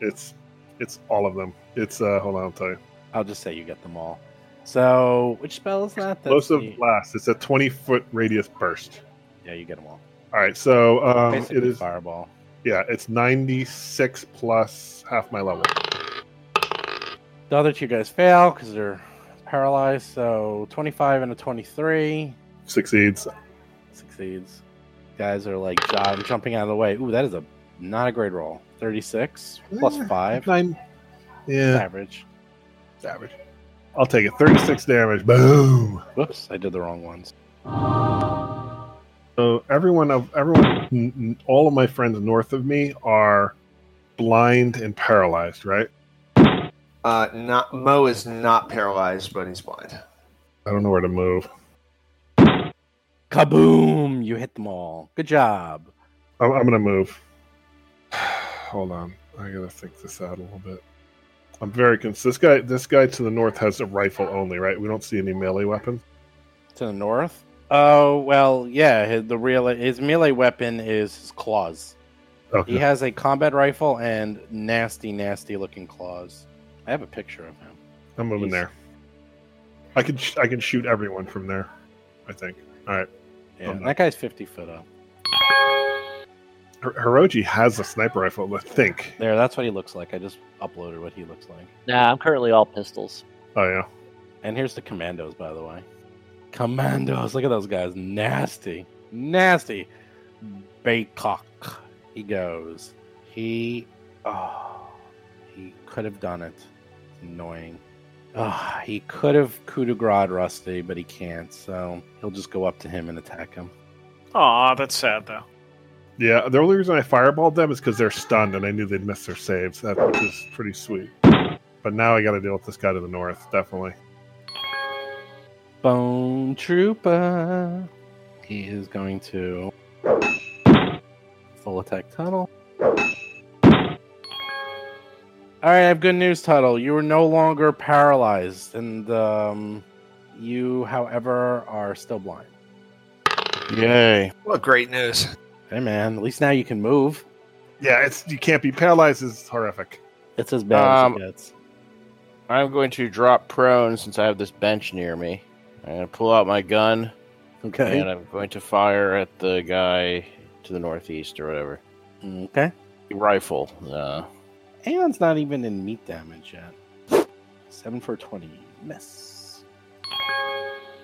It's it's all of them. It's uh, hold on, I'll tell you. I'll just say you get them all. So, which spell is that? Explosive the- blast. It's a twenty foot radius burst. Yeah, you get them all. All right, so um, it is fireball. Yeah, it's ninety six plus half my level. The other two guys fail because they're paralyzed. So 25 and a 23 Succeeds. succeeds. Guys are like jog- jumping out of the way. Ooh, that is a not a great roll. 36 plus Eh, 5. Nine. Yeah, Average. it's average. I'll take it. Thirty six damage. Boom. Whoops, I did the wrong ones. So everyone of everyone, n- n- all of my friends north of me are blind and paralyzed, right? Uh, not Mo is not paralyzed, but he's blind. I don't know where to move. Kaboom! You hit them all. Good job. I'm, I'm gonna move. Hold on, I gotta think this out a little bit. I'm very cons- this guy. This guy to the north has a rifle only, right? We don't see any melee weapons. To the north? Oh, well, yeah. His, the real his melee weapon is his claws. Okay. He has a combat rifle and nasty, nasty looking claws. I have a picture of him. I'm moving He's- there. I can sh- I can shoot everyone from there. I think. All right. Yeah, that guy's 50 foot up. Hir- Hiroji has a sniper rifle. I think. There, that's what he looks like. I just uploaded what he looks like. Nah, I'm currently all pistols. Oh yeah. And here's the commandos, by the way. Commandos, look at those guys. Nasty. Nasty. Baykok. He goes. He. Oh. He could have done it. It's annoying. Oh, he could have coup de grace Rusty, but he can't, so he'll just go up to him and attack him. Aw, that's sad though. Yeah. The only reason I fireballed them is because they're stunned and I knew they'd miss their saves. That which is pretty sweet. But now I got to deal with this guy to the north. Definitely. Bone Trooper. He is going to full attack Tuttle. All right, I have good news, Tuttle. You are no longer paralyzed, and um, you, however, are still blind. Yay. What great news. Hey, man, at least now you can move. Yeah, it's you can't be paralyzed. is horrific. It's as bad Um, as it gets. I'm going to drop prone since I have this bench near me. I'm going to pull out my gun Okay. and I'm going to fire at the guy to the northeast or whatever. Okay. Rifle. Uh, Aeon's not even in meat damage yet. Seven for twenty. Miss.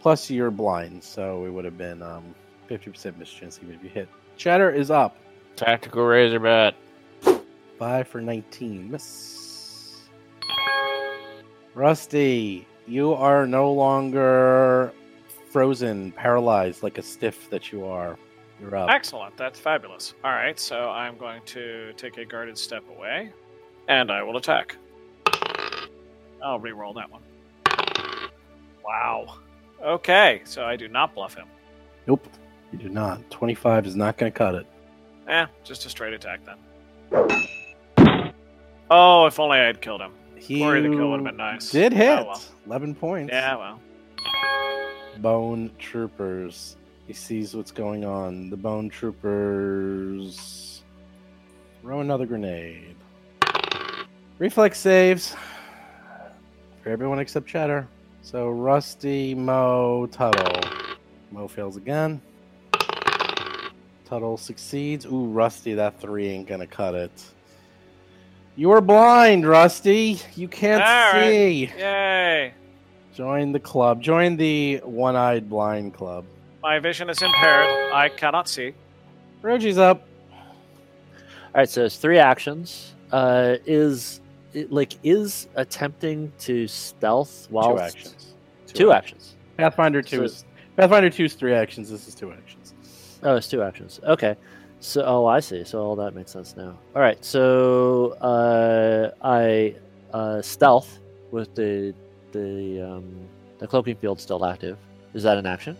Plus you're blind, so it would have been um fifty percent miss chance even if you hit. Cheddar is up. tactical razor bat. Five for nineteen. Miss. Rusty, you are no longer frozen, paralyzed like a stiff that you are. You're up. Excellent. That's fabulous. All right, so I'm going to take a guarded step away, and I will attack. I'll re-roll that one. Wow. Okay, so I do not bluff him. Nope. You do not. Twenty-five is not going to cut it. Eh, just a straight attack then. Oh, if only I had killed him. He Glory to kill would have been nice. Did hit. Oh, well. Eleven points. Yeah, well. Bone Troopers. He sees what's going on. The Bone Troopers throw another grenade. Reflex saves for everyone except Cheddar. So Rusty, Mo, Tuttle. Mo fails again. Tuttle succeeds. Ooh, Rusty, that three ain't gonna cut it. You are blind, Rusty. You can't All right. see. Yay! Join the club. Join the one-eyed blind club. My vision is impaired. I cannot see. Roji's up. All right, so it's three actions. Uh, is it, like is attempting to stealth while two actions. Two actions. Pathfinder two So- is Pathfinder two is three actions. This is two actions. Oh, it's two actions. Okay. So, oh, I see. So all that makes sense now. All right. So, uh, I uh, stealth with the the um, the cloaking field still active. Is that an action?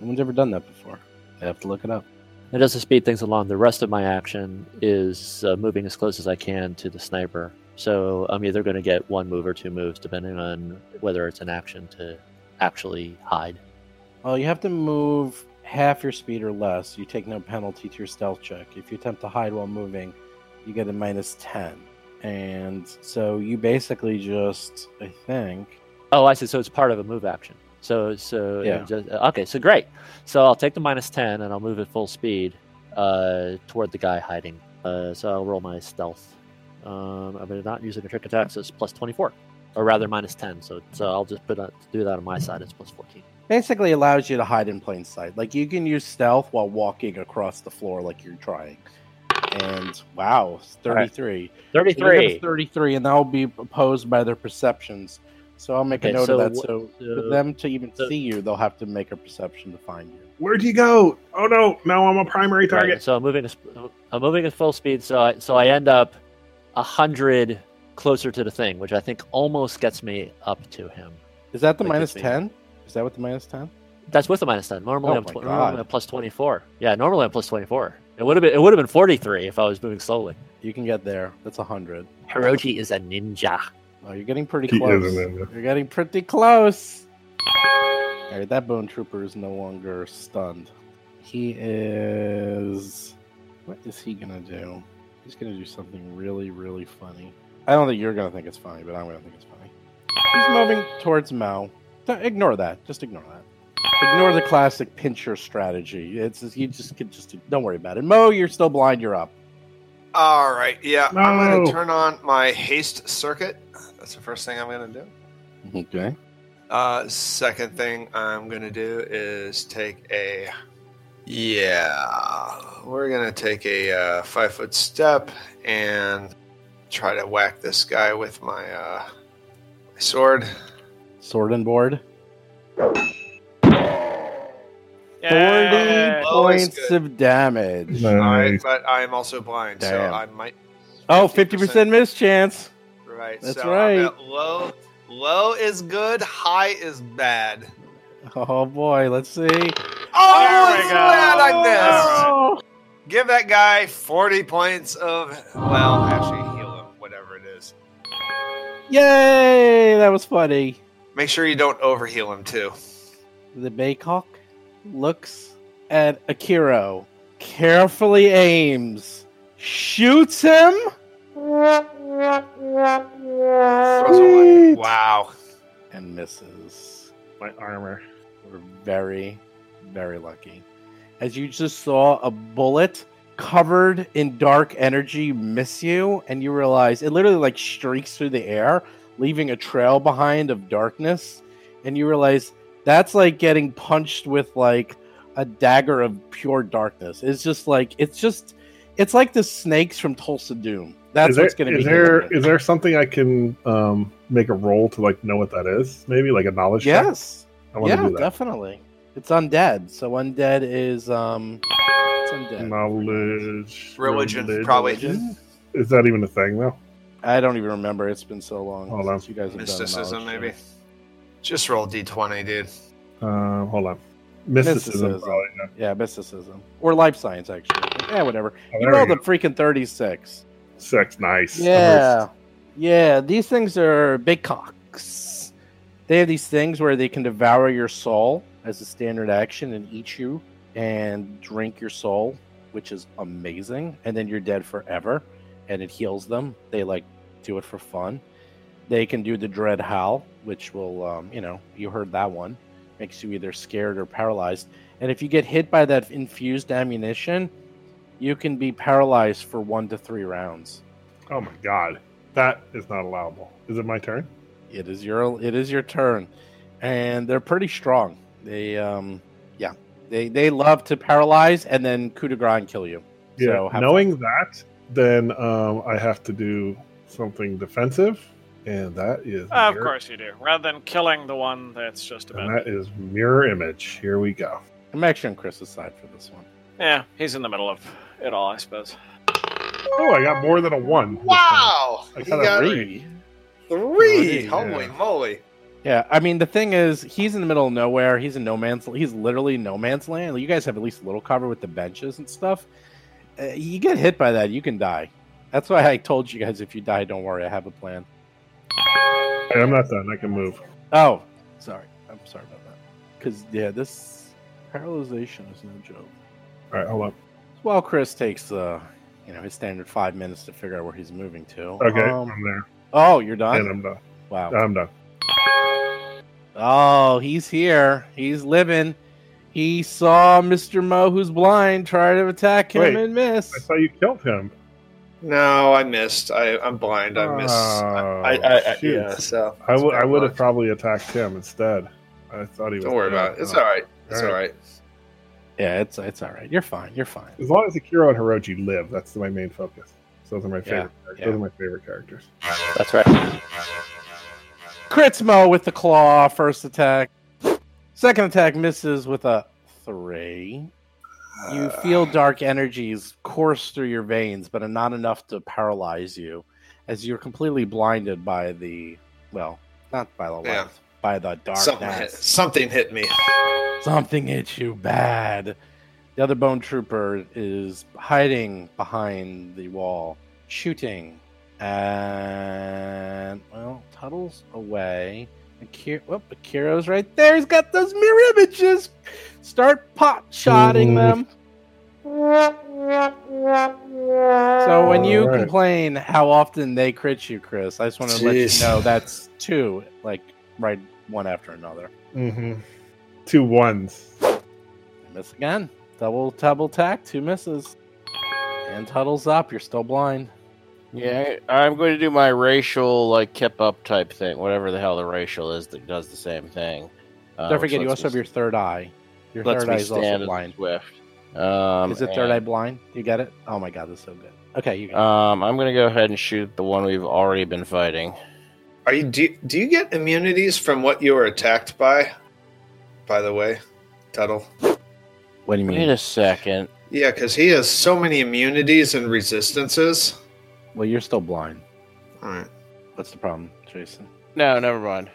No one's ever done that before. I have to look it up. It does to speed things along. The rest of my action is uh, moving as close as I can to the sniper. So I'm either going to get one move or two moves, depending on whether it's an action to actually hide. Well, you have to move half your speed or less. You take no penalty to your stealth check. If you attempt to hide while moving, you get a minus ten. And so you basically just, I think, Oh, I see. So it's part of a move action. So, so Yeah. just, okay. So great. So I'll take the minus ten and I'll move at full speed uh, toward the guy hiding. Uh, so I'll roll my stealth. Um, I'm not using a trick attack, so it's plus twenty-four, or rather minus ten. So, so I'll just put that, do that on my side. It's plus fourteen. Basically allows you to hide in plain sight. Like you can use stealth while walking across the floor like you're trying. And wow, it's 33. So you get a Thirty-three. 33, and that will be opposed by their perceptions. So I'll make a note so of that. wh- So, for them to even so- see you, they'll have to make a perception to find you. Where'd you go? Oh no! Now I'm a primary Right, target. so I'm moving. as- I'm moving at full speed. So I so I end up a hundred closer to the thing, which I think almost gets me up to him. Is that the Like minus it's me. 10? Is that what the minus 10? That's with the minus ten. Normally, Oh I'm, tw- normally I'm plus twenty four. Yeah, normally I'm plus twenty four. It would have been it would have been forty three if I was moving slowly. You can get there. That's 100. Hiroji is a ninja. Oh, you're getting pretty He close. is a ninja. You're getting pretty close. All right, that bone trooper is no longer stunned. He is. What is he gonna do? He's gonna do something really, really funny. I don't think you're gonna think it's funny, but I'm gonna think it's funny. He's moving towards Mao. Don't- Ignore that. Just ignore that. Ignore the classic pincher strategy. It's you just can just don't worry about it. Mo, you're still blind. You're up. All right, yeah, I'm going to turn on my haste circuit. That's the first thing I'm going to do. Okay. Uh, second thing I'm gonna do is take a. Yeah, we're gonna take a uh, five foot step and try to whack this guy with my uh, my sword. Sword and board. Yay! Forty Oh, it's points good. of damage. All right, Nice. but I'm also blind, so I might. Oh, 50% miss chance. Right, That's so right. I'm at low, low is good, high is bad. Oh boy, let's see. Oh, There we it's go. bad I oh, missed. All Give that guy 40 points of, well, actually heal him, whatever it is. Yay! That was funny. Make sure you don't overheal him too. The Baykok looks at Akiro, carefully aims, shoots him. Wow. and misses. My armor. We're very, very lucky. As you just saw a bullet covered in dark energy miss you, and you realize it literally like streaks through the air, leaving a trail behind of darkness. And you realize that's like getting punched with like a dagger of pure darkness. It's just like it's just it's like the snakes from Thulsa Doom. That's is there, what's going to be. is there hitting there something I can um, make a roll to like know what that is? Maybe like a knowledge check? Yes. I want to Yeah, do that. definitely. It's undead. So undead is um it's undead. Knowledge. Religion, probably. religion? Is that even a thing though? I don't even remember. It's been so long Hold on. you guys have Mysticism, done a knowledge maybe. check. Just roll d20, dude. Um, hold on. Mysticism, Mysticism. probably. Yeah. Yeah, mysticism or life science actually. Yeah, whatever. Oh, You there rolled we a freaking thirty-six. Six, nice. Yeah, yeah. These things are Baykoks. They have these things where they can devour your soul as a standard action and eat you and drink your soul, which is amazing. And then you're dead forever, and it heals them. They like do it for fun. They can do the dread howl, which will, um, you know, you heard that one, makes you either scared or paralyzed. And if you get hit by that infused ammunition, you can be paralyzed for one to three rounds. Oh my god, that is not allowable. Is it my turn? It is your it is your turn, and they're pretty strong. They um yeah they they love to paralyze and then coup de grace and kill you. Yeah. So Knowing that, then um, I have to do something defensive, and that is Of course you do. Rather than killing the one that's just and that is mirror image. Here we go. I'm actually on Chris's side for this one. Yeah, he's in the middle of it all, I suppose. Oh, I got more than a one. Wow! I He got a Three. three. Three, Holy yeah. moly! Yeah, I mean the thing is, he's in the middle of nowhere. He's in no man's. He's literally no man's land. You guys have at least a little cover with the benches and stuff. Uh, you get hit by that, you can die. That's why I told you guys if you die, don't worry, I have a plan. Hey, I'm not done. I can move. Oh, sorry. I'm sorry about that. Because yeah, this paralyzation is no joke. All right, hold up. While Chris takes uh, you know, his standard five minutes to figure out where he's moving to. Okay, Um, I'm there, oh, you're done? and. I'm done. Wow. I'm done. Oh, he's here. He's living. He saw Mr. Mo, who's blind, try to attack him Wait, and miss. I saw you killed him. No, I missed. I, I'm blind. I missed. Oh, I, I, I, shoot. yeah, so I would. I would have probably attacked him instead. I thought he was. Don't worry dead. about it. It's Oh. all right. It's All all right. right. Yeah, it's it's all right. You're fine. You're fine. As long as Akiro and Hiroji live, that's my main focus. Those are my favorite. yeah. Those are my favorite characters. That's right. Crits Mo with the claw, first attack. Second attack misses with a three. You feel dark energies course through your veins, but are not enough to paralyze you, as you're completely blinded by the well, not by the light, Yeah. by the Something hit, darkness. something hit me. Something hit you bad. The other bone trooper is hiding behind the wall, shooting. And, well, Tuttle's away. Akira, oh, Akiro's right there. He's got those mirror images. Start pot shotting Ooh. them. So when you Alright. complain how often they crit you, Chris, I just want to let you know that's two, like right one after another. Mm-hmm. Two ones. Miss again. Double double tack, two misses. And Tuttle's up. You're still blind. Yeah, I'm going to do my racial like kip up type thing, whatever the hell the racial is that does the same thing. Uh, Don't forget, you lets also have your third eye. Your third eye is also stand blind. Swift. Um, is it third eye blind? You got it? Oh my god, that's so good. Okay, you got Um, I'm going to go ahead and shoot the one we've already been fighting. Are you do, do you get immunities from what you were attacked by? By the way, Tuttle. What do you mean? Wait a second. Yeah, because he has so many immunities and resistances. Well, you're still blind. All right. What's the problem, Jason? No, never mind.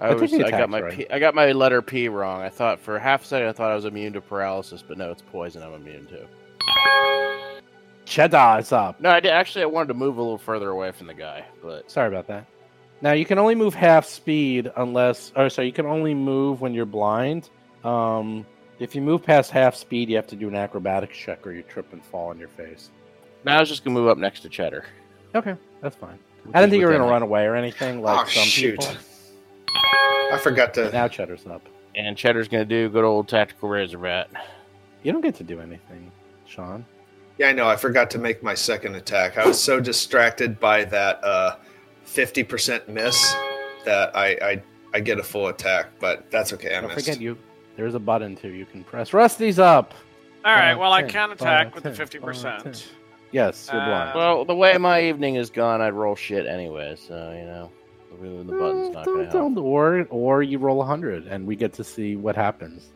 I, I was, I got my right. P, I got my letter P wrong. I thought for half a second I thought I was immune to paralysis, but no, it's poison I'm immune to. Cheddar is up. No, I did actually. I wanted to move a little further away from the guy, but Sorry about that. Now you can only move half speed unless, or sorry, you can only move when you're blind. Um, if you move past half speed, you have to do an acrobatics check, or you trip and fall on your face. Now I was just gonna move up next to Cheddar. Okay, that's fine. which I didn't think you were gonna like- run away or anything like Oh, some shoot. people. I forgot But to. now Cheddar's up. And Cheddar's gonna do good old tactical razorbat. You don't get to do anything, Sean. Yeah, I know. I forgot to make my second attack. I was so distracted by that uh, 50% miss that I, I I get a full attack, but that's okay. I Don't missed. forget you. There's a button too. You can press. Rusty's up. All right. Well, I 10, can attack with the 10, fifty five, 10. percent. Yes, you're Uh, blind. Well, the way my evening is gone, I'd roll shit anyway. So you know, moving the button's not gonna Don't- help. or or you roll a hundred and we get to see what happens.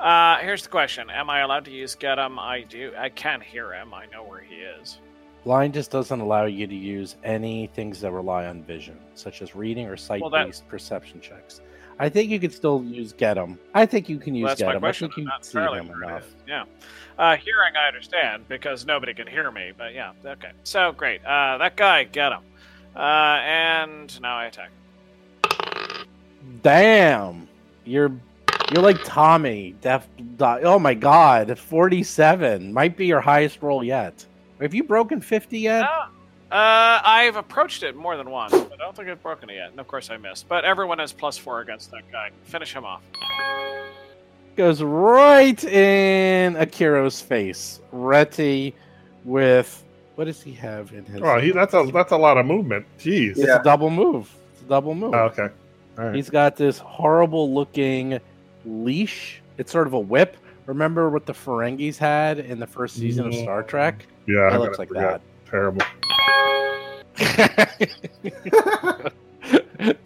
Uh, here's the question: Am I allowed to use get him? I do. I can't hear him. I know where he is. Blind just doesn't allow you to use any things that rely on vision, such as reading or Well, that- sight-based perception checks. I think you could still use get 'em. I think you can use Well, get 'em. I think you can see entirely them sure it enough. Yeah. Uh, hearing, I understand because nobody can hear me. But yeah, okay. So great. Uh, that guy, get him. Uh, and now I attack. Damn, you're you're like Tommy. Def, oh my god, forty-seven might be your highest roll yet. Have you broken fifty yet? Uh, uh, I've approached it more than once, but I don't think I've broken it yet. And of course, I missed. But everyone has plus four against that guy. Finish him off. Goes right in Akiro's face. Reti with what does he have in his? Oh, he, that's a that's a lot of movement. Jeez. It's a double move. It's a double move. Oh, okay. All right. He's got this horrible looking leash. It's sort of a whip. Remember what the Ferengis had in the first season of Star Trek? yeah, It I looks like forgot. Terrible.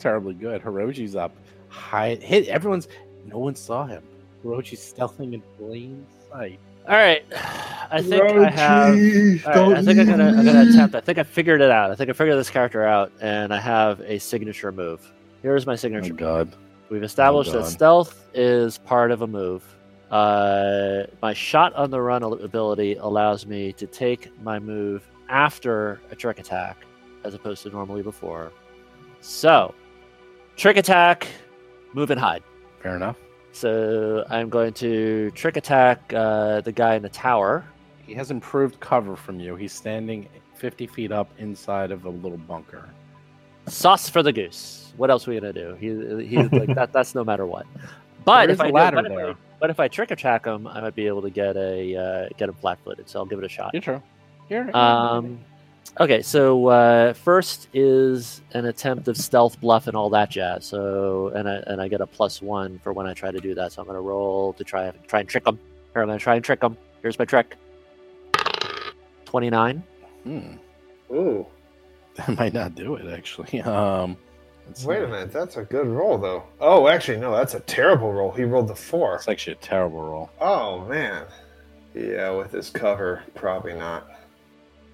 Terribly good. Hiroji's up. Hide, hit. Everyone's. No one saw him. Hiroji's stealthing in plain sight. All right, I think I have. All right, I think I'm gonna, I'm gonna attempt. I think I figured it out. I think I figured this character out, and I have a signature move. Here's my signature. move. God. We've established Oh, that stealth is part of a move. Uh, my shot on the run ability allows me to take my move after a trick attack, as opposed to normally before. So, trick attack, move and hide. Fair enough. So I'm going to trick attack uh, the guy in the tower. He has improved cover from you. He's standing 50 feet up inside of a little bunker. Sauce for the goose. What else are we gonna do? He, he's like that. That's no matter what. But if I do- ladder but if I- there. but if I trick attack him, I might be able to get a uh, get him flat-footed. So I'll give it a shot. You're true. You're, Um, okay, so uh, first is an attempt of stealth bluff and all that jazz. So and I and I get a plus one for when I try to do that. So I'm gonna roll to try try and trick him. Here I'm gonna try and trick him. Here's my trick. Twenty nine. Hmm. Ooh, That might not do it, actually. Um, let's wait a minute. That's a good roll, though. Oh, actually, no, that's a terrible roll. He rolled the four. It's actually a terrible roll. Oh man. Yeah, with his cover, probably not.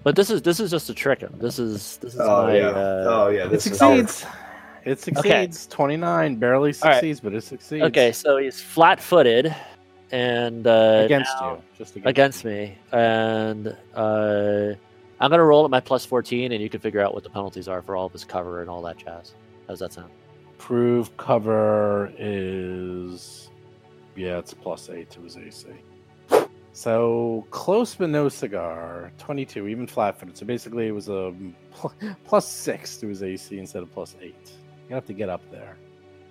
But this is this is just to trick him. This is this is Oh my yeah. uh, oh yeah. It This is succeeds. It succeeds. 29 barely All right. succeeds, but it succeeds. Okay, so he's flat-footed, and uh, Against now- you. Just against, against me, and uh, I'm gonna roll at my plus 14, and you can figure out what the penalties are for all of his cover and all that jazz. How's that sound? Prove cover is. Yeah, it's plus 8 to his AC. So close but no cigar. 22, even flat footed. So basically, it was a pl- plus 6 to his AC instead of plus 8. You have to get up there.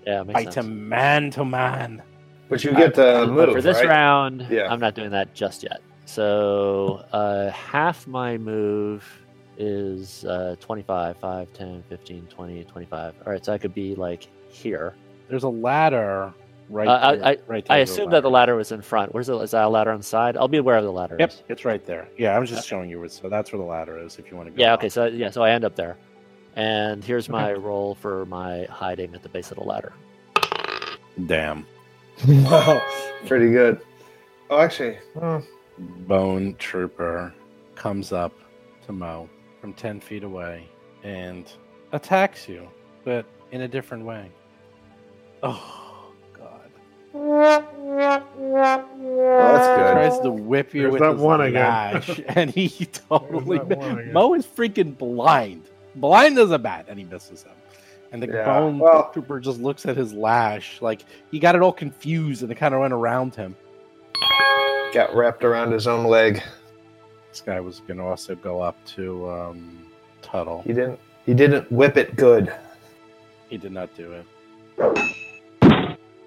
Yeah, makes Fight sense. him man to man. But you get to But for this right? round, Yeah. I'm not doing that just yet. So uh, half my move is uh, 25, 5, 10, 15, 20, 25. All right, so I could be like here. There's a ladder right Uh, I- there. I- right I there, assume that the ladder was in front. Where's the, is that a ladder on the side? I'll be aware of the ladder. Yep, is. it's right there. Yeah, I was just showing you. where- So that's where the ladder is. If you want to go. Yeah. up. Okay. So yeah. So I end up there, and here's my roll for my hiding at the base of the ladder. Damn. wow, pretty good. Oh, actually, Bone Trooper comes up to Mo from 10 feet away and attacks you, but in a different way. Oh, God. that's good. Tries tries to whip you There's with that his one again. and he totally There's that one again. Mo is freaking blind, blind as a bat, and he misses him. And the Yeah, bone well- trooper just looks at his lash, like he got it all confused, and it kind of went around him. Got wrapped around his own leg. This guy was going to also go up to um, Tuttle. He didn't. He didn't whip it good. He did not do it.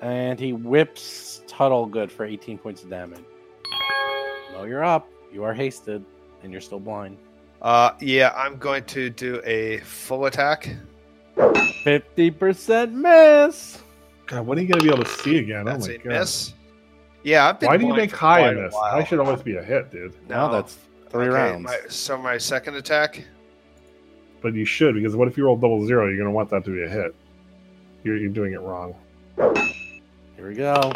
And he whips Tuttle good for 18 points of damage. No, you're up. You are hasted, and you're still blind. Uh, yeah, I'm going to do a full attack. 50% miss. God, when are you going to be able to see again? That's oh my a god. miss. Yeah, I've been. Why do you blind make high quite on this? I should always be a hit, dude. Now No. that's three Okay, rounds. my- so my second attack. But you should, because what if you roll double zero? You're going to want that to be a hit. You're, you're doing it wrong. Here we go.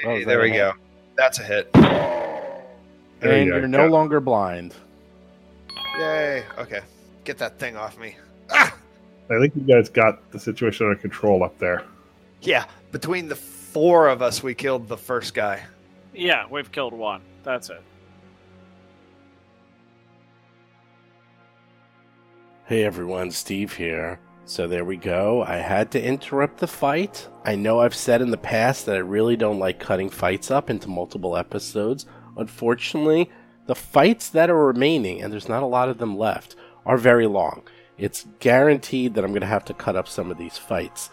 Hey, there we a go. That's a hit. There and you you're no Yeah. longer blind. Yay. Okay. Get that thing off me. Ah! I think you guys got the situation under control up there. Yeah. Between the four of us, we killed the first guy. Yeah, we've killed one. That's it. Hey everyone, Steve here. So there we go. I had to interrupt the fight. I know I've said in the past that I really don't like cutting fights up into multiple episodes. Unfortunately, the fights that are remaining, and there's not a lot of them left, are very long. It's guaranteed that I'm going to have to cut up some of these fights.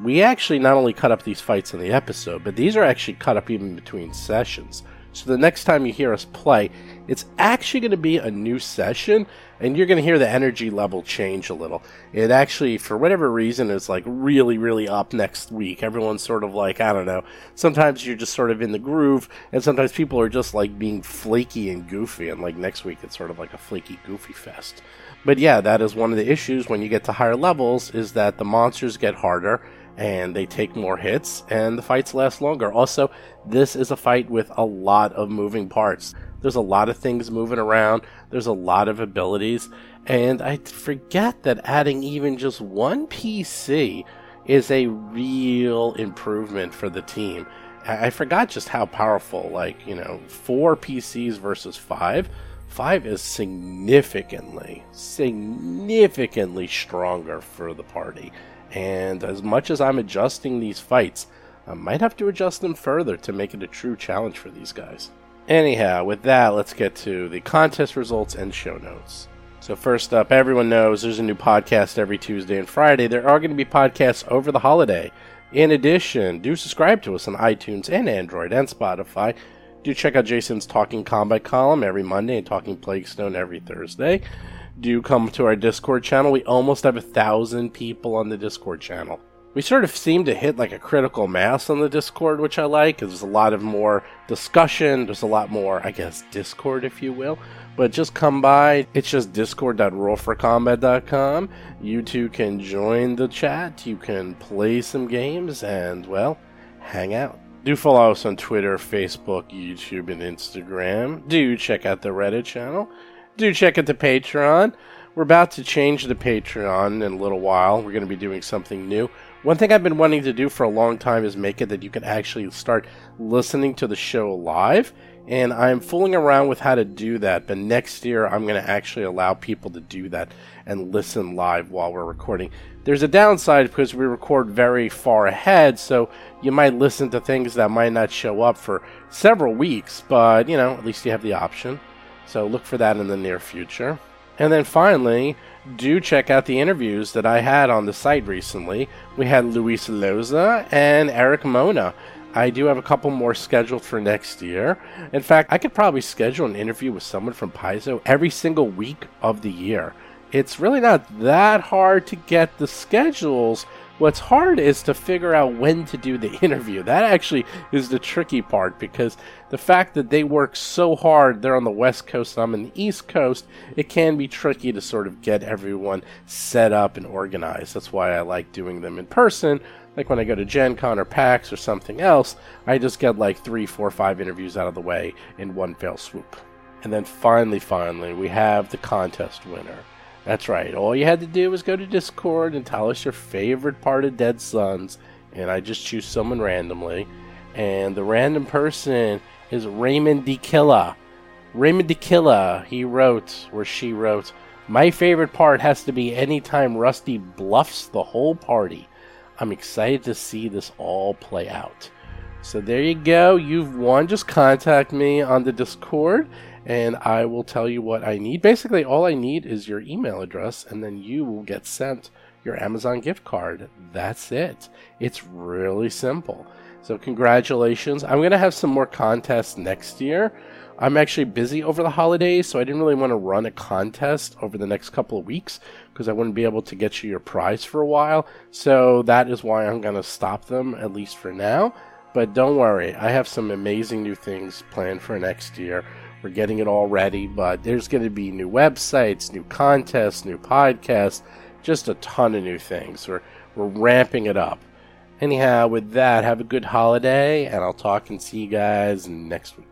We actually not only cut up these fights in the episode, but these are actually cut up even between sessions. So the next time you hear us play, it's actually going to be a new session, and you're going to hear the energy level change a little. It actually, for whatever reason, is like really, really up next week. Everyone's sort of like, I don't know. Sometimes you're just sort of in the groove, and sometimes people are just like being flaky and goofy, and like next week it's sort of like a flaky, goofy fest. But yeah, that is one of the issues when you get to higher levels, is that the monsters get harder and they take more hits and the fights last longer. Also, this is a fight with a lot of moving parts. There's a lot of things moving around, there's a lot of abilities, and I forget that adding even just one PC is a real improvement for the team. I forgot just how powerful, like, you know, four PCs versus five. Five is significantly, significantly stronger for the party. And as much as I'm adjusting these fights, I might have to adjust them further to make it a true challenge for these guys. Anyhow, with that, let's get to the contest results and show notes. So, first up, everyone knows there's a new podcast every Tuesday and Friday. There are going to be podcasts over the holiday. In addition, do subscribe to us on iTunes and Android and Spotify. Do check out Jason's Talking Combat column every Monday and Talking Plague Stone every Thursday. Do come to our Discord channel. We almost have a thousand people on the Discord channel. We sort of seem to hit like a critical mass on the Discord, which I like. There's a lot of more discussion. There's a lot more, I guess, Discord, if you will. But just come by. It's just discord.rollforcombat.com. You too can join the chat. You can play some games and, well, hang out. Do follow us on Twitter, Facebook, YouTube, and Instagram. Do check out the Reddit channel. Do check out the Patreon. We're about to change the Patreon in a little while. We're going to be doing something new. One thing I've been wanting to do for a long time is make it that you can actually start listening to the show live. And I'm fooling around with how to do that, but next year I'm going to actually allow people to do that and listen live while we're recording. There's a downside because we record very far ahead, so you might listen to things that might not show up for several weeks, but you know, at least you have the option. So look for that in the near future. And then finally, do check out the interviews that I had on the site recently. We had Luis Loza and Erik Mona. I do have a couple more scheduled for next year. In fact, I could probably schedule an interview with someone from Paizo every single week of the year. It's really not that hard to get the schedules. What's hard is to figure out when to do the interview. That actually is the tricky part because the fact that they work so hard, they're on the West Coast, I'm on the East Coast, it can be tricky to sort of get everyone set up and organized. That's why I like doing them in person. Like when I go to Gen Con or PAX or something else, I just get like three, four, five interviews out of the way in one fell swoop. And then finally, finally, we have the contest winner. That's right. All you had to do was go to Discord and tell us your favorite part of Dead Suns, and I just choose someone randomly. And the random person is Raymond DeKilla. Raymond DeKilla, he wrote, or she wrote, My favorite part has to be anytime Rusty bluffs the whole party. I'm excited to see this all play out. So there you go. You've won. Just contact me on the Discord and I will tell you what I need. Basically, all I need is your email address, and then you will get sent your Amazon gift card. That's it. It's really simple. So, congratulations. I'm going to have some more contests next year. I'm actually busy over the holidays, so I didn't really want to run a contest over the next couple of weeks because I wouldn't be able to get you your prize for a while. So, that is why I'm going to stop them, at least for now. But don't worry, I have some amazing new things planned for next year. We're getting it all ready, but there's going to be new websites, new contests, new podcasts, just a ton of new things. We're, we're ramping it up. Anyhow, with that, have a good holiday, and I'll talk and see you guys next week.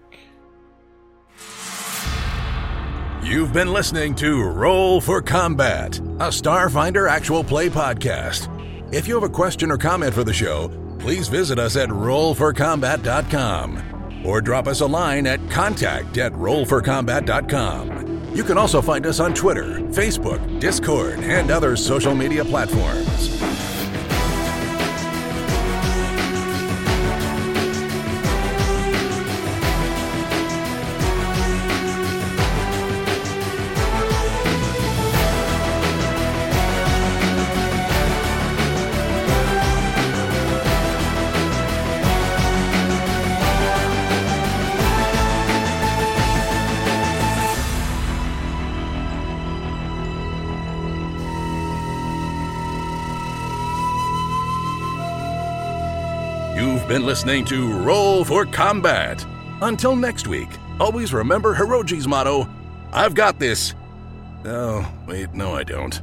You've been listening to Roll for Combat, a Starfinder actual play podcast. If you have a question or comment for the show, please visit us at rollforcombat.com or drop us a line at contact at rollforcombat.com. You can also find us on Twitter, Facebook, Discord, and other social media platforms. Listening to Roll for Combat. Until next week, always remember Hiroji's motto I've got this. Oh, wait, no, I don't.